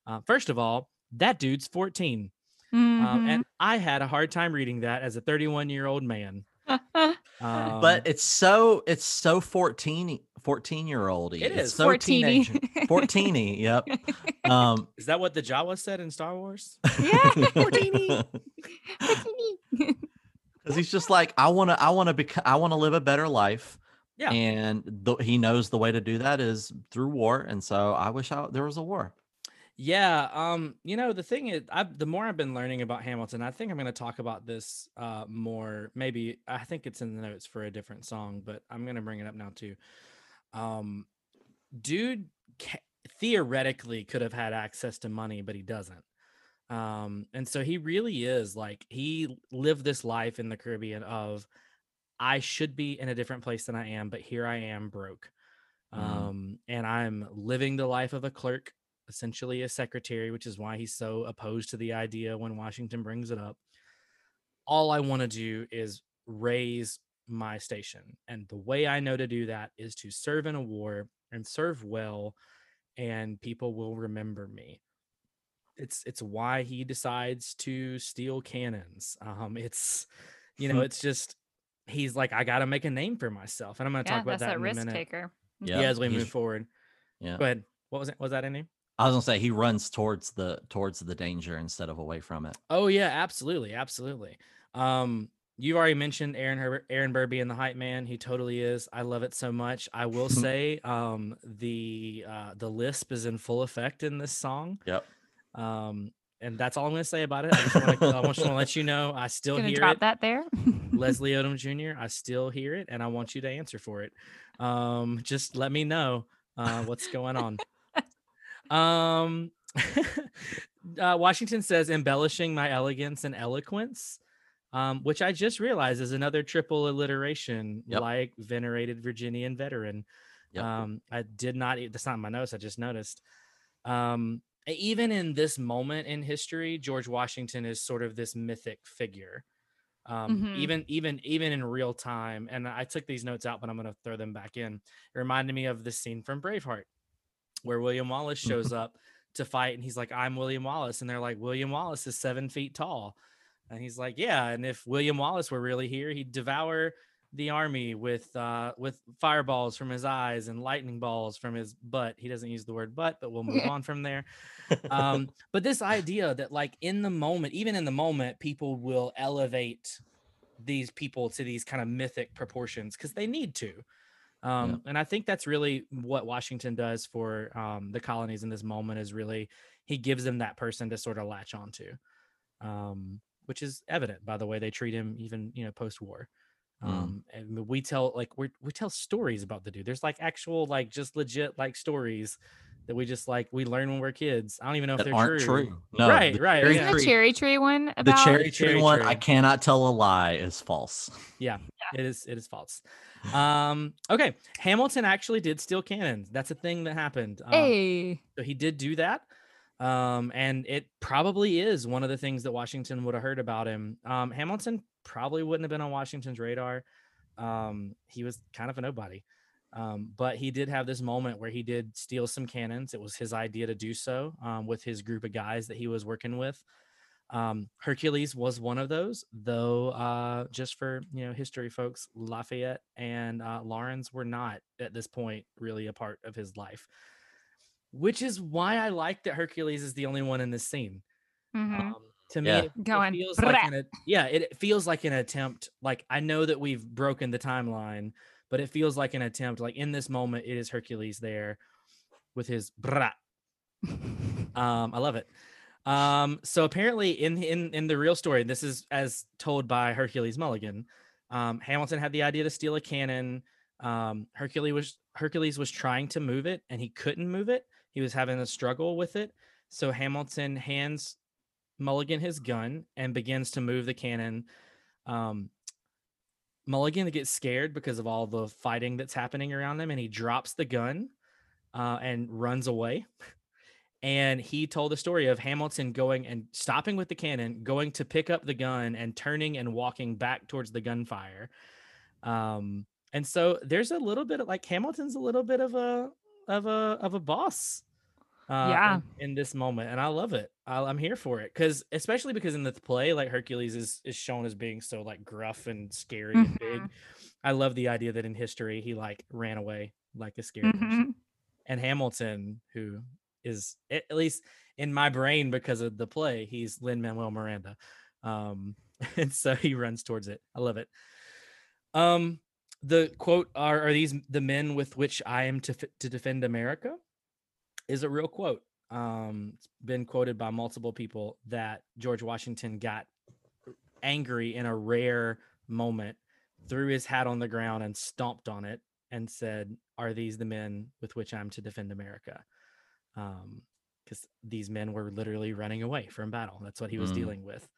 Uh, first of all, that dude's 14. Um, Mhm. and I had a hard time reading that as a 31 year old man. Um, but it's so it's so 14 14 year old It it's is. so Fourteeny. teenage 14 yep um is that what the Jawa said in Star Wars? yeah. Fourteeny. because he's just like i want to i want to become i want to live a better life Yeah. and th- he knows the way to do that is through war and so i wish I, there was a war Yeah, um, you know, the thing is, I the more I've been learning about Hamilton, I think I'm going to talk about this uh more. Maybe I think it's in the notes for a different song, but I'm going to bring it up now too. Um, dude ca- theoretically could have had access to money, but he doesn't. Um, and so he really is like he lived this life in the Caribbean of I should be in a different place than I am, but here I am broke. Mhm. Um, and I'm living the life of a clerk essentially a secretary, which is why he's so opposed to the idea when Washington brings it up. All I want to do is raise my station. And the way I know to do that is to serve in a war and serve well, and people will remember me. It's it's why he decides to steal cannons. Um, it's you know, it's just he's like, I gotta make a name for myself. And I'm gonna yeah, talk about that's that that in a risk minute. taker. Yeah, Yeah, as we he's- move forward. yeah Go ahead. What was it? Was that any? I was gonna say he runs towards the towards the danger instead of away from it Oh yeah, absolutely, absolutely. Um, you've already mentioned Aaron Herbert, Aaron Burr being the hype man. He totally is. I love it so much. I will say, um, the uh, the lisp is in full effect in this song. yep Um, and that's all I'm going to say about it. I just want to, I just want to let you know I still hear drop it. that there. Leslie Odom Jr. I still hear it, and I want you to answer for it. Um, just let me know uh, what's going on. Um, uh, Washington says embellishing my elegance and eloquence, um, which I just realized is another triple alliteration, Yep. like venerated Virginian veteran. Yep. Um, I did not. That's not in my notes. I just noticed. Um, even in this moment in history, George Washington is sort of this mythic figure. Um, Mhm. even even even in real time, and I took these notes out, but I'm gonna throw them back in. It reminded me of the scene from Braveheart, where William Wallace shows up to fight, and he's like, "I'm William Wallace," and they're like, "William Wallace is seven feet tall," and he's like, "Yeah, and if William Wallace were really here, he'd devour the army with uh with fireballs from his eyes and lightning balls from his butt." He doesn't use the word butt, but we'll move on from there. Um but this idea that like in the moment even in the moment people will elevate these people to these kind of mythic proportions because they need to um and i think that's really what washington does for um the colonies in this moment is really he gives them that person to sort of latch onto um which is evident by the way they treat him even you know post-war. Mm. um and we tell like we we tell stories about the dude. There's like actual like just legit like stories that we just like we learn when we're kids i don't even know if that they're aren't true, true. No, right the right cherry yeah. The cherry tree one The about cherry Cherry tree one, tree. I cannot tell a lie, is false. yeah it is it is false um okay hamilton actually did steal cannons that's a thing that happened um, Hey. so he did do that um and it probably is one of the things that washington would have heard about him um hamilton probably wouldn't have been on washington's radar um he was kind of a nobody um but he did have this moment where he did steal some cannons it was his idea to do so um, with his group of guys that he was working with um hercules was one of those though uh just for you know history folks lafayette and uh laurens were not at this point really a part of his life which is why I like that Hercules is the only one in this scene. Mhm. Um, to me, Yeah. it, it Going, feels like an, yeah, it it feels like an attempt. Like I know that we've broken the timeline, but it feels like an attempt. Like in this moment, it is Hercules there with his brat. Um, I love it. Um, so apparently in in in the real story, this is as told by Hercules Mulligan. Um, Hamilton had the idea to steal a cannon. Um, Hercules was Hercules was trying to move it and he couldn't move it. He was having a struggle with it. So Hamilton hands Mulligan his gun and begins to move the cannon. Um, Mulligan gets scared because of all the fighting that's happening around him, and he drops the gun uh, and runs away. And he told the story of Hamilton going and stopping with the cannon, going to pick up the gun, and turning and walking back towards the gunfire. Um, and so there's a little bit of like Hamilton's a little bit of a of a of a boss uh Yeah. in, in this moment and i love it I, i'm here for it because especially because in the play like hercules is is shown as being so like gruff and scary and big Mhm. i love the idea that in history he like ran away like a scary person Mhm. and hamilton who is at least in my brain because of the play he's lin manuel miranda um and so he runs towards it i love it um the quote are are these the men with which i am to to defend america is a real quote um it's been quoted by multiple people that george washington got angry in a rare moment threw his hat on the ground and stomped on it and said are these the men with which i'm to defend america um because these men were literally running away from battle that's what he was Mm. dealing with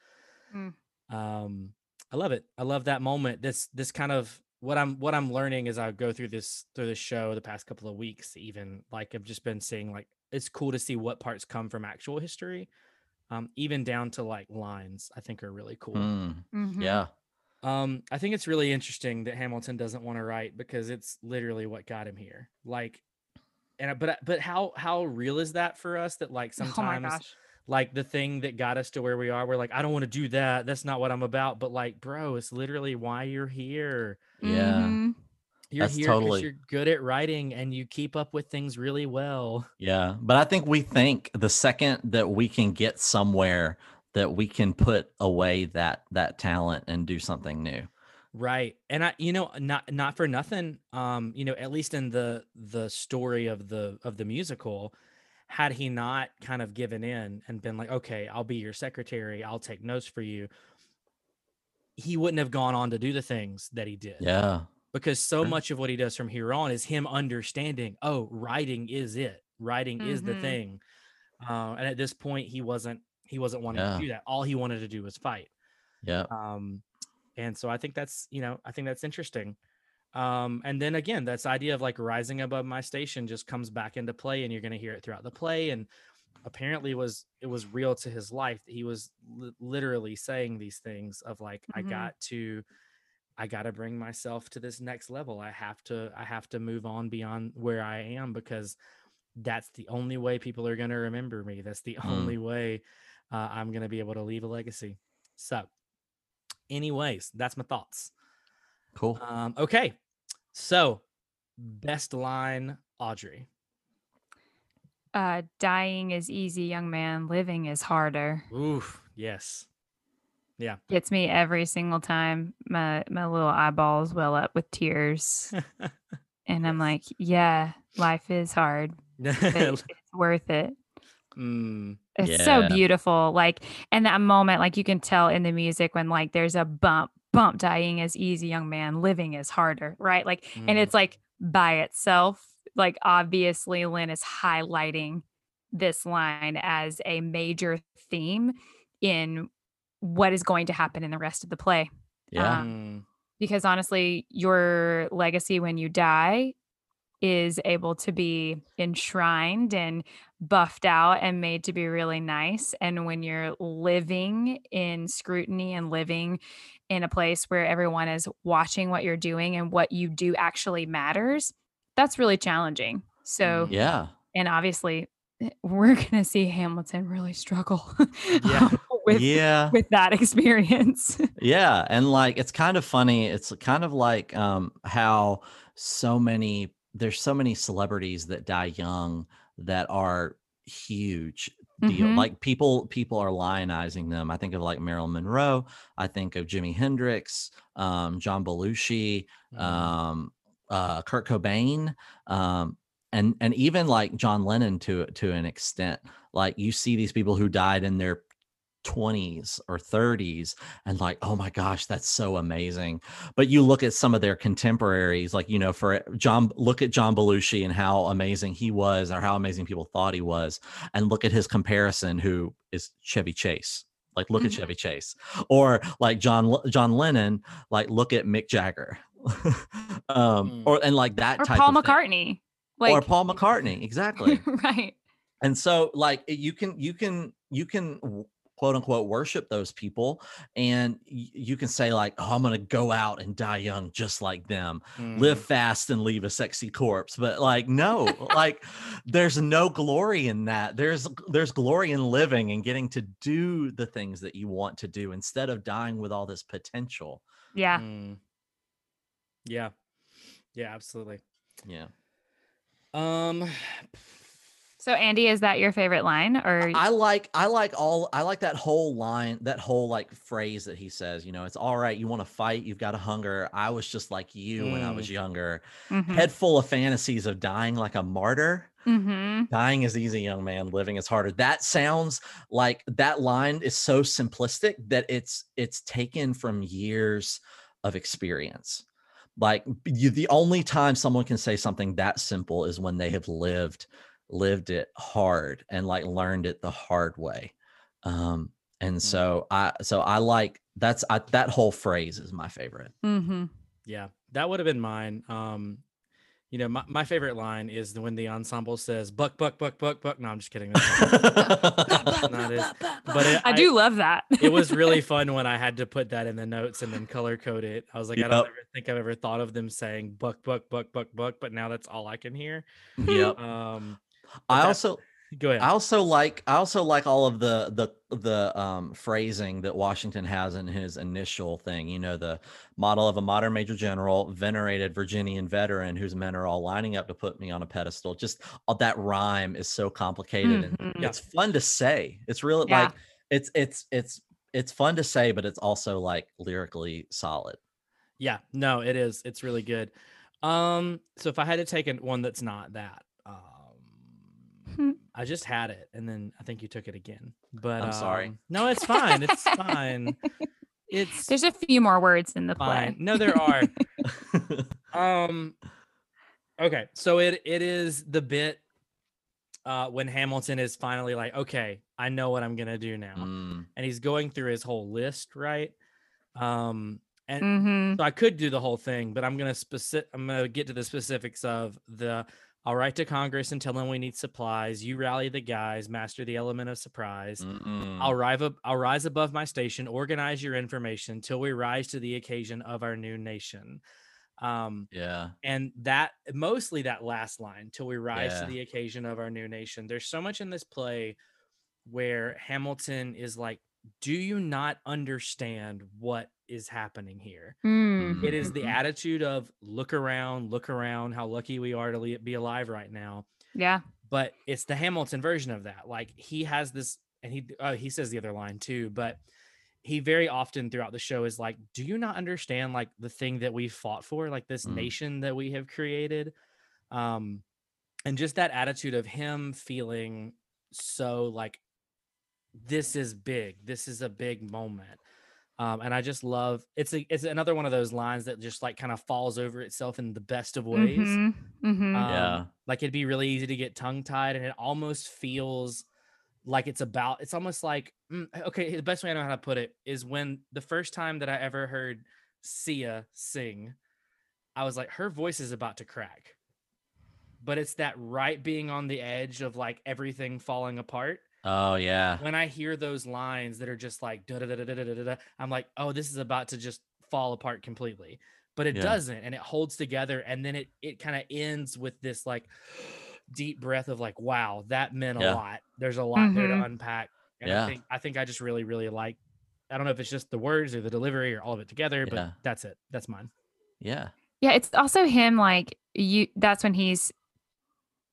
Mm. um i love it i love that moment this this kind of what i'm what i'm learning as i go through this through this show the past couple of weeks even like i've just been seeing like it's cool to see what parts come from actual history um even down to like lines i think are really cool Mm, Mhm. Yeah. um, I think it's really interesting that Hamilton doesn't want to write because it's literally what got him here. Like, and I- but but how how real is that for us? That like Oh my sometimes gosh. Like the thing that got us to where we are, we're like, I don't want to do that. That's not what I'm about. But like, bro, it's literally why you're here. Yeah. Mhm. You're That's here because totally- you're good at writing and you keep up with things really well. Yeah. But I think we think the second that we can get somewhere that we can put away that that talent and do something new. Right. And I you know not not for nothing um you know at least in the the story of the of the musical had he not kind of given in and been like okay, I'll be your secretary, I'll take notes for you he wouldn't have gone on to do the things that he did Yeah. because so Sure. much of what he does from here on is him understanding oh writing is it writing is the Mhm. thing uh, and at this point he wasn't he wasn't wanting Yeah. to do that all he wanted to do was fight Yeah. um and so i think that's you know i think that's interesting um and then again this idea of like rising above my station just comes back into play and you're going to hear it throughout the play and apparently was it was real to his life. He was li- literally saying these things of like, I Mhm. got to, I got to bring myself to this next level. I have to, I have to move on beyond where I am because that's the only way people are going to remember me. That's the Mm. only way uh, I'm going to be able to leave a legacy. So, anyways, that's my thoughts. Cool. Um, okay. So, best line, Audrey. Uh, dying is easy, young man. Living is harder. Oof. Yes. Yeah. Gets me every single time. My my little eyeballs well up with tears, and I'm like, yeah, life is hard, but it's worth it. Mm, It's so beautiful. Like, and that moment, like you can tell in the music when like there's a bump, bump, dying is easy, young man, living is harder, right? Like, and Mm. it's like by itself, like obviously Lin is highlighting this line as a major theme in what is going to happen in the rest of the play. Yeah. um, mm, Because honestly, your legacy when you die is able to be enshrined and buffed out and made to be really nice. And when you're living in scrutiny and living in a place where everyone is watching what you're doing and what you do actually matters, that's really challenging. So, yeah. and obviously, eh, we're going to see Hamilton really struggle Yeah. with, yeah. with that experience. Yeah, and like it's kind of funny. It's kind of like um how so many there's so many celebrities that die young that are huge deal. Mhm. Like people people are lionizing them. I think of like Marilyn Monroe, I think of Jimi Hendrix, um John Belushi, mm. um uh Kurt Cobain, um and and even like John Lennon to to an extent. Like you see these people who died in their 20s or 30s and like oh my gosh that's so amazing but you look at some of their contemporaries like you know for john look at john belushi and how amazing he was or how amazing people thought he was and look at his comparison who is chevy chase like look at Mhm. chevy chase or like john john lennon like look at mick jagger um Mm. or and like that or type Paul. McCartney. Like, or paul mccartney exactly right. and so like you can you can you can quote unquote worship those people and you can say like oh i'm gonna go out and die young just like them live Mm. fast and leave a sexy corpse but like no like there's no glory in that there's there's glory in living and getting to do the things that you want to do instead of dying with all this potential Yeah. Mm. Yeah. Yeah, absolutely. yeah Um So Andy, is that your favorite line or I like I like all I like that whole line, that whole like phrase that he says, you know, it's all right, you want to fight, you've got a hunger. I was just like you when I was younger. Mhm. Head full of fantasies of dying like a martyr. Mhm. Dying is easy, young man, living is harder. That sounds like that line is so simplistic that it's it's taken from years of experience. Like you, the only time someone can say something that simple is when they have lived lived it hard and like learned it the hard way. Um and so I so I like that's I, that whole phrase is my favorite. Mhm. Yeah, that would have been mine. Um, you know, my, my favorite line is the, when the ensemble says "buck, buck, buck, buck, buck." No, I'm just kidding. That's not it. But it, I do love that. it was really fun when I had to put that in the notes and then color code it. I was like, I don't ever think I've ever thought of them saying "buck, buck, buck, buck, buck," but now that's all I can hear. yep. Um, I that- also go ahead. I also like I also like all of the the the um phrasing that Washington has in his initial thing. You know, the model of a modern major general, venerated Virginian veteran whose men are all lining up to put me on a pedestal. Just all that rhyme is so complicated and Mhm. Yeah. it's fun to say. It's really Yeah. like it's it's it's it's fun to say, but it's also like lyrically solid. Yeah, no, it is. It's really good. Um, so if I had to take one that's not that, I just had it, and then I think you took it again. But I'm sorry. um, No, it's fine. It's fine. It's There's a few more words in the fine. play. No, there are. um, okay, so it it is the bit uh when Hamilton is finally like, okay, I know what I'm gonna do now, Mm, and he's going through his whole list, right? Um, and Mhm. so I could do the whole thing, but I'm gonna specific. I'm gonna get to the specifics of the I'll write to Congress and tell them we need supplies. You rally the guys, master the element of surprise. Mm-mm. I'll rise up. I'll rise above my station. Organize your information till we rise to the occasion of our new nation. Um, yeah. and that mostly that last line till we rise Yeah. to the occasion of our new nation. There's so much in this play where Hamilton is like, "Do you not understand what is happening here?" Mm. It is the Mhm. attitude of look around, look around, how lucky we are to le- be alive right now Yeah. but it's the Hamilton version of that. Like he has this, and he uh, he says the other line too, but he very often throughout the show is like, "Do you not understand like the thing that we fought for, like this Mm. nation that we have created?" Um, and just that attitude of him feeling so like this is big, this is a big moment. Um, and I just love it's a it's another one of those lines that just like kind of falls over itself in the best of ways. Mhm. Mhm. Um, Yeah. Like it'd be really easy to get tongue tied, and it almost feels like it's about. It's almost like mm, okay. The best way I know how to put it is when the first time that I ever heard Sia sing, I was like, her voice is about to crack. But it's that right being on the edge of like everything falling apart. Oh yeah. When I hear those lines that are just like da da da da da da da, da, I'm like, oh, this is about to just fall apart completely. But it Yeah. doesn't, and it holds together, and then it it kind of ends with this like deep breath of like, wow, that meant Yeah. a lot. There's a lot there to Mhm. unpack. And Yeah. I think I think I just really, really like I don't know if it's just the words or the delivery or all of it together, but Yeah. that's it. That's mine. Yeah. Yeah, it's also him like you that's when he's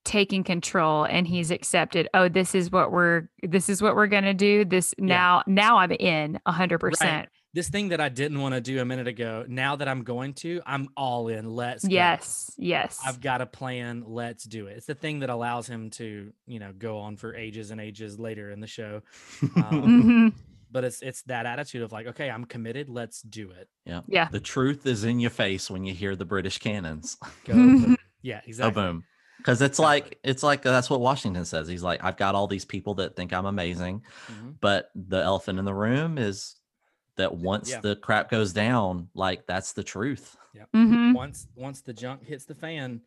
taking control and he's accepted, oh, this is what we're this is what we're gonna do. This now now I'm in a hundred percent. This thing that I didn't want to do a minute ago, now that I'm going to, I'm all in. Let's go. Yes, yes. I've got a plan. Let's do it. It's the thing that allows him to, you know, go on for ages and ages later in the show. Um, Mhm. but it's it's that attitude of like, okay, I'm committed. Let's do it. yeah. Yeah. The truth is in your face when you hear the British cannons. Go. boom. yeah, Oh, exactly. boom. Because it's like it's like that's what Washington says. He's like, I've got all these people that think I'm amazing, Mhm. but the elephant in the room is that once Yeah. the crap goes down, like that's the truth. Mhm. Once once the junk hits the fan,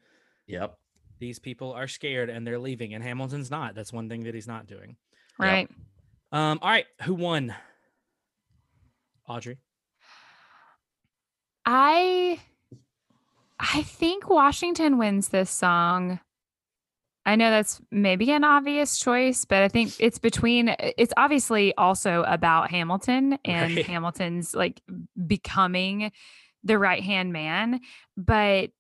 Yep. these people are scared and they're leaving. And Hamilton's not. That's one thing that he's not doing. Right. Um, all right, who won? Audrey. I I think Washington wins this song. I know that's maybe an obvious choice, but I think it's between it's obviously also about Hamilton and Right. Hamilton's like becoming the right-hand man, but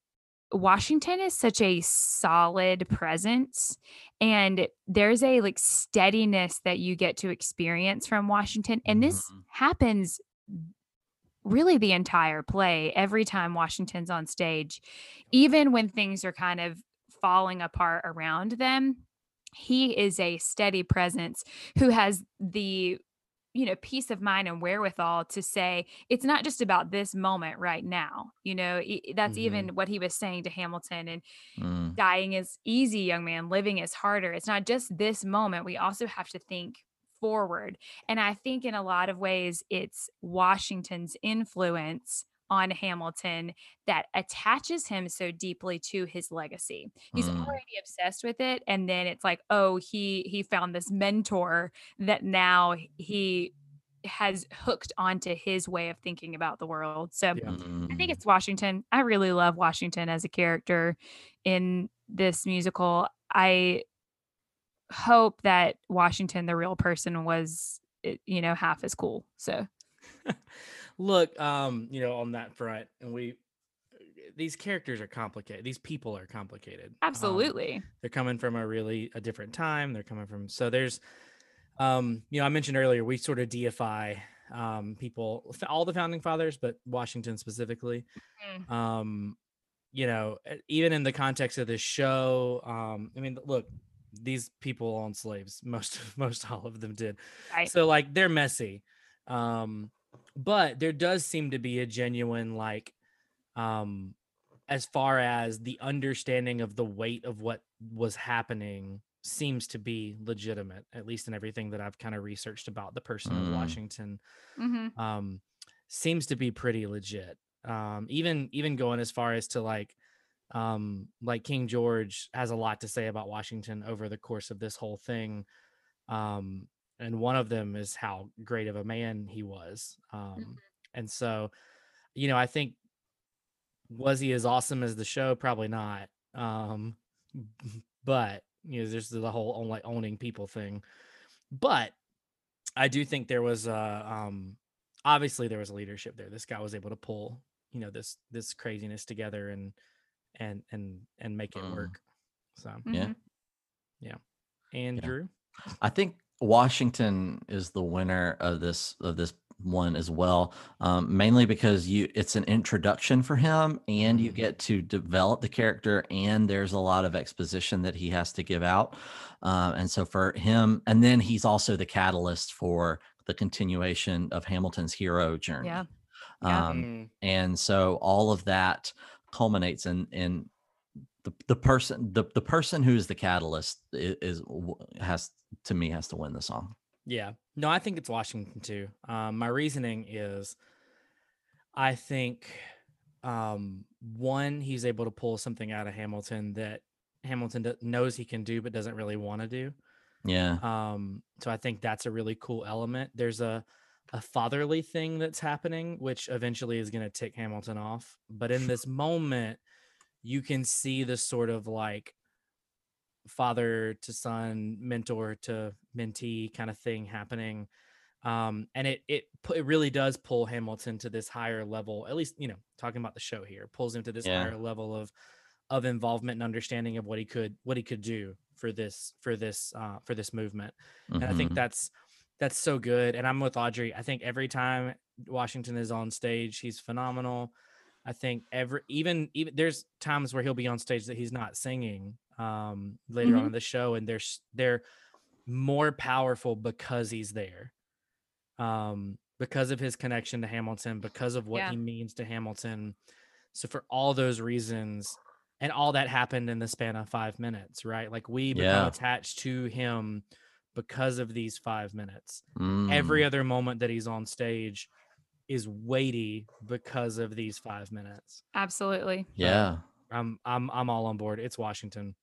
Washington is such a solid presence and there's a like steadiness that you get to experience from Washington and this Mhm. happens really the entire play every time Washington's on stage even when things are kind of falling apart around them he is a steady presence who has the you know peace of mind and wherewithal to say it's not just about this moment right now you know that's Mhm. even what he was saying to Hamilton and Mm, dying is easy, young man. Living is harder. It's not just this moment. We also have to think forward. And I think in a lot of ways, it's Washington's influence on Hamilton that attaches him so deeply to his legacy. He's Mm. already obsessed with it and then it's like, "Oh, he he found this mentor that now he has hooked onto his way of thinking about the world." So Yeah. I mm. think it's Washington. I really love Washington as a character in this musical. I hope that Washington, the real person, was you know half as cool. So Look, um, you know, on that front, and we these characters are complicated. These people are complicated. Um, absolutely, they're coming from a really a different time. They're coming from so there's um, you know, I mentioned earlier we sort of deify um people all the founding fathers, but Washington specifically. Mm. Um, you know, even in the context of this show, um, I mean, look, these people owned slaves. Most most all of them did. right? So like they're messy. Um, but there does seem to be a genuine like um as far as the understanding of the weight of what was happening seems to be legitimate at least in everything that i've kind of researched about the person of Mm. washington hmm um seems to be pretty legit um even even going as far as to like um, like King George has a lot to say about Washington over the course of this whole thing. Um, and one of them is how great of a man he was. Um, Mhm. and so, you know, I think was he as awesome as the show? Probably not. Um, but you know, there's the whole own, like owning people thing. But I do think there was uh um obviously there was a leadership there. This guy was able to pull, you know, this this craziness together and and and and make it Mm. work. So Yeah. yeah. Andrew. I think Washington is the winner of this of this one as well, um, mainly because you it's an introduction for him, and you Mhm. get to develop the character, and there's a lot of exposition that he has to give out, uh, and so for him, and then he's also the catalyst for the continuation of Hamilton's hero journey. Yeah. Yeah. Um, Mm, and so all of that culminates in in the, the person the, the person who's the catalyst is, is has to me has to win the song yeah. No, I think it's Washington too. Um, my reasoning is I think um one, he's able to pull something out of Hamilton that Hamilton knows he can do but doesn't really want to do. yeah Um, so I think that's a really cool element. There's a a fatherly thing that's happening, which eventually is going to tick Hamilton off. But in this moment, you can see the sort of like father to son, mentor to mentee kind of thing happening. Um, and it it it really does pull Hamilton to this higher level. At least you know, talking about the show here, pulls him to this Yeah. higher level of of involvement and understanding of what he could what he could do for this for this uh, for this movement and I think Mhm. that's that's so good. And I'm with Audrey. I think every time Washington is on stage, he's phenomenal. I think every even even there's times where he'll be on stage that he's not singing um later on Mhm. in the show, and they're they're more powerful because he's there. Um, because of his connection to Hamilton, because of what Yeah. he means to Hamilton. So for all those reasons, and all that happened in the span of five minutes, right? Like we become Yeah. attached to him because of these five minutes. Mm, Every other moment that he's on stage is weighty because of these five minutes. Absolutely. yeah I'm I'm I'm all on board. It's Washington.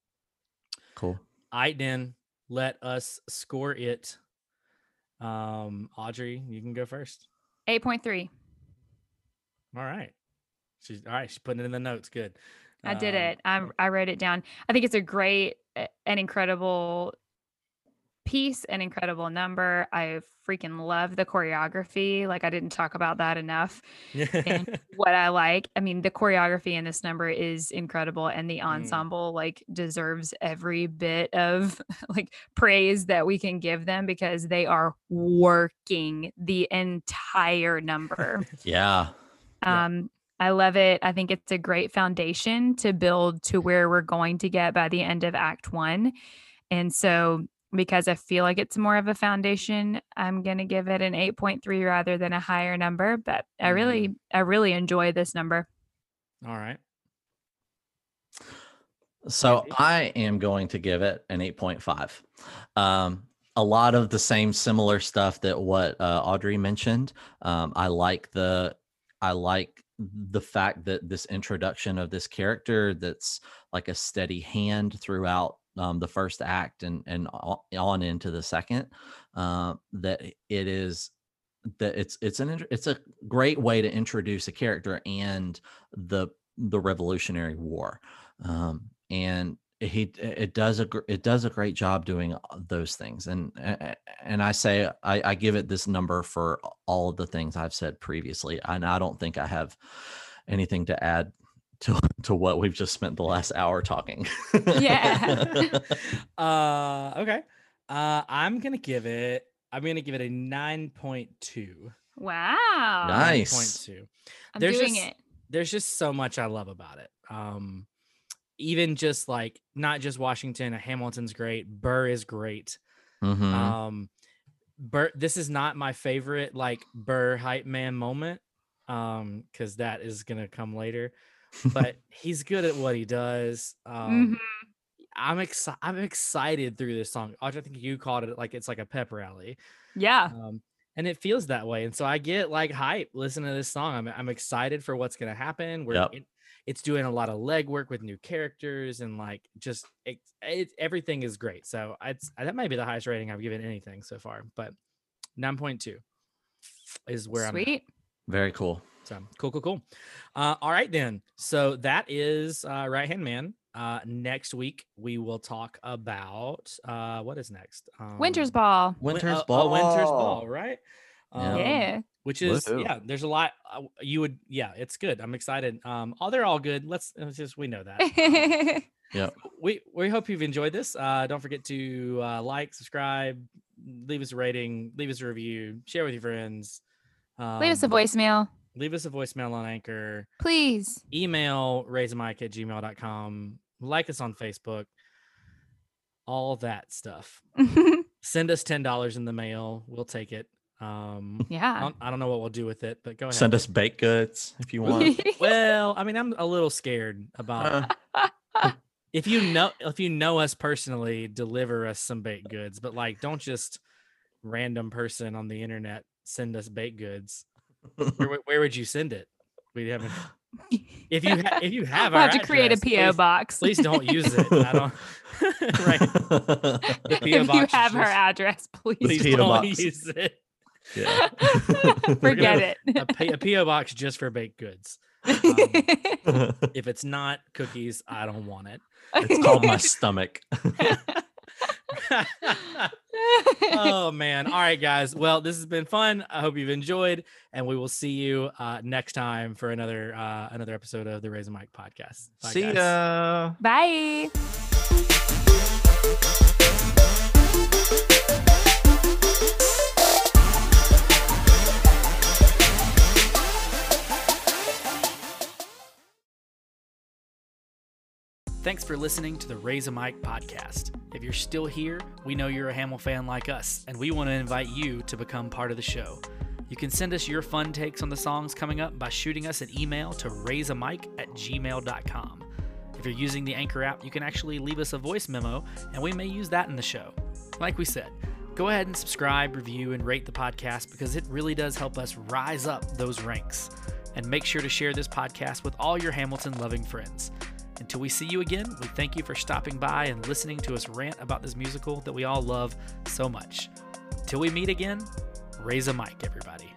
cool Aiden, let us score it. Um, Audrey, you can go first. 8.3. All right. She's all right. She's putting it in the notes. Good. I did Um, it. I I wrote it down. I think it's a great and incredible piece, an incredible number. I freaking love the choreography. Like I didn't talk about that enough. And what I like, I mean, the choreography in this number is incredible and the ensemble like deserves every bit of like praise that we can give them because they are working the entire number. yeah Yeah. Um, I love it. I think it's a great foundation to build to where we're going to get by the end of Act One. And so, because I feel like it's more of a foundation, I'm going to give it an 8.3 rather than a higher number. But I really, I really enjoy this number. all right. So I am going to give it an 8.5. Um, a lot of the same similar stuff that what uh, Audrey mentioned. Um, I like the I like the fact that this introduction of this character that's like a steady hand throughout um, the first act and and on into the second. Uh, that it is that it's it's an it's a great way to introduce a character and the the Revolutionary War, um, and he it does a it does a great job doing those things, and and I say I, I give it this number for all of the things I've said previously, and I don't think I have anything to add to to what we've just spent the last hour talking. Yeah. uh okay. Uh I'm gonna give it I'm gonna give it a 9.2. Wow. Nice. 9.2. I'm There's doing just- it. There's just so much I love about it. Um even just like not just Washington, Hamilton's great, Burr is great. Mhm. Um Burr this is not my favorite like Burr hype man moment. Um, because that is gonna come later. But he's good at what he does. Um Mhm. I'm excited. I'm excited through this song. I think you called it like it's like a pep rally, Yeah. um, and it feels that way. And so I get like hype listening to this song. I'm I'm excited for what's gonna happen. We're Yep. it- it's doing a lot of legwork with new characters and like just it, it, everything is great. So it's that might be the highest rating I've given anything so far, but 9.2 is where I'm. at. Sweet. Very cool. So cool, cool, cool. Uh, all right then. So that is uh, Right Hand Man. Uh, next week we will talk about uh, what is next? Um, Winter's Ball. Win- Winter's uh, ball. Oh, Winter's Ball, right? Yeah. Yeah. Which is Woohoo. yeah. There's a lot. Uh, you would yeah. It's good. I'm excited. Um, oh, they're all good. Let's, let's just we know that. yeah. we we hope you've enjoyed this. Uh, don't forget to uh, like, subscribe, leave us a rating, leave us a review, share with your friends. Um, Leave us a voicemail, Leave us a voicemail on Anchor. please. Email raiseamic at gmail.com. Like us on Facebook. All that stuff. Send us ten dollars in the mail. We'll take it. Um, I yeah. don't, I don't know what we'll do with it, but go ahead. Send us baked goods if you want. Well, I mean, I'm a little scared about Uh, if you know if you know us personally, deliver us some baked goods. But like, don't just random person on the internet send us baked goods. Where, would- where would you send it? We haven't. If you ha- if you have, we'll have to create a PO please, box. Please don't use it. I don't. right. The PO if you box have her address, please. Please don't box. use it. yeah. Forget A, it. P- a PO box just for baked goods. Um, if it's not cookies, I don't want it. it's called my stomach. Oh man all right guys well this has been fun i hope you've enjoyed and we will see you uh next time for another uh another episode of the raise a mic podcast Bye, See guys. ya. Bye. Thanks for listening to the Raise a Mic podcast. If you're still here, we know you're a Hamill fan like us, and we want to invite you to become part of the show. You can send us your fun takes on the songs coming up by shooting us an email to raiseamic at gmail.com. If you're using the Anchor app, you can actually leave us a voice memo, and we may use that in the show. Like we said, go ahead and subscribe, review, and rate the podcast because it really does help us rise up those ranks. And make sure to share this podcast with all your Hamilton loving friends. Until we see you again, we thank you for stopping by and listening to us rant about this musical that we all love so much. Till we meet again, raise a mic, everybody.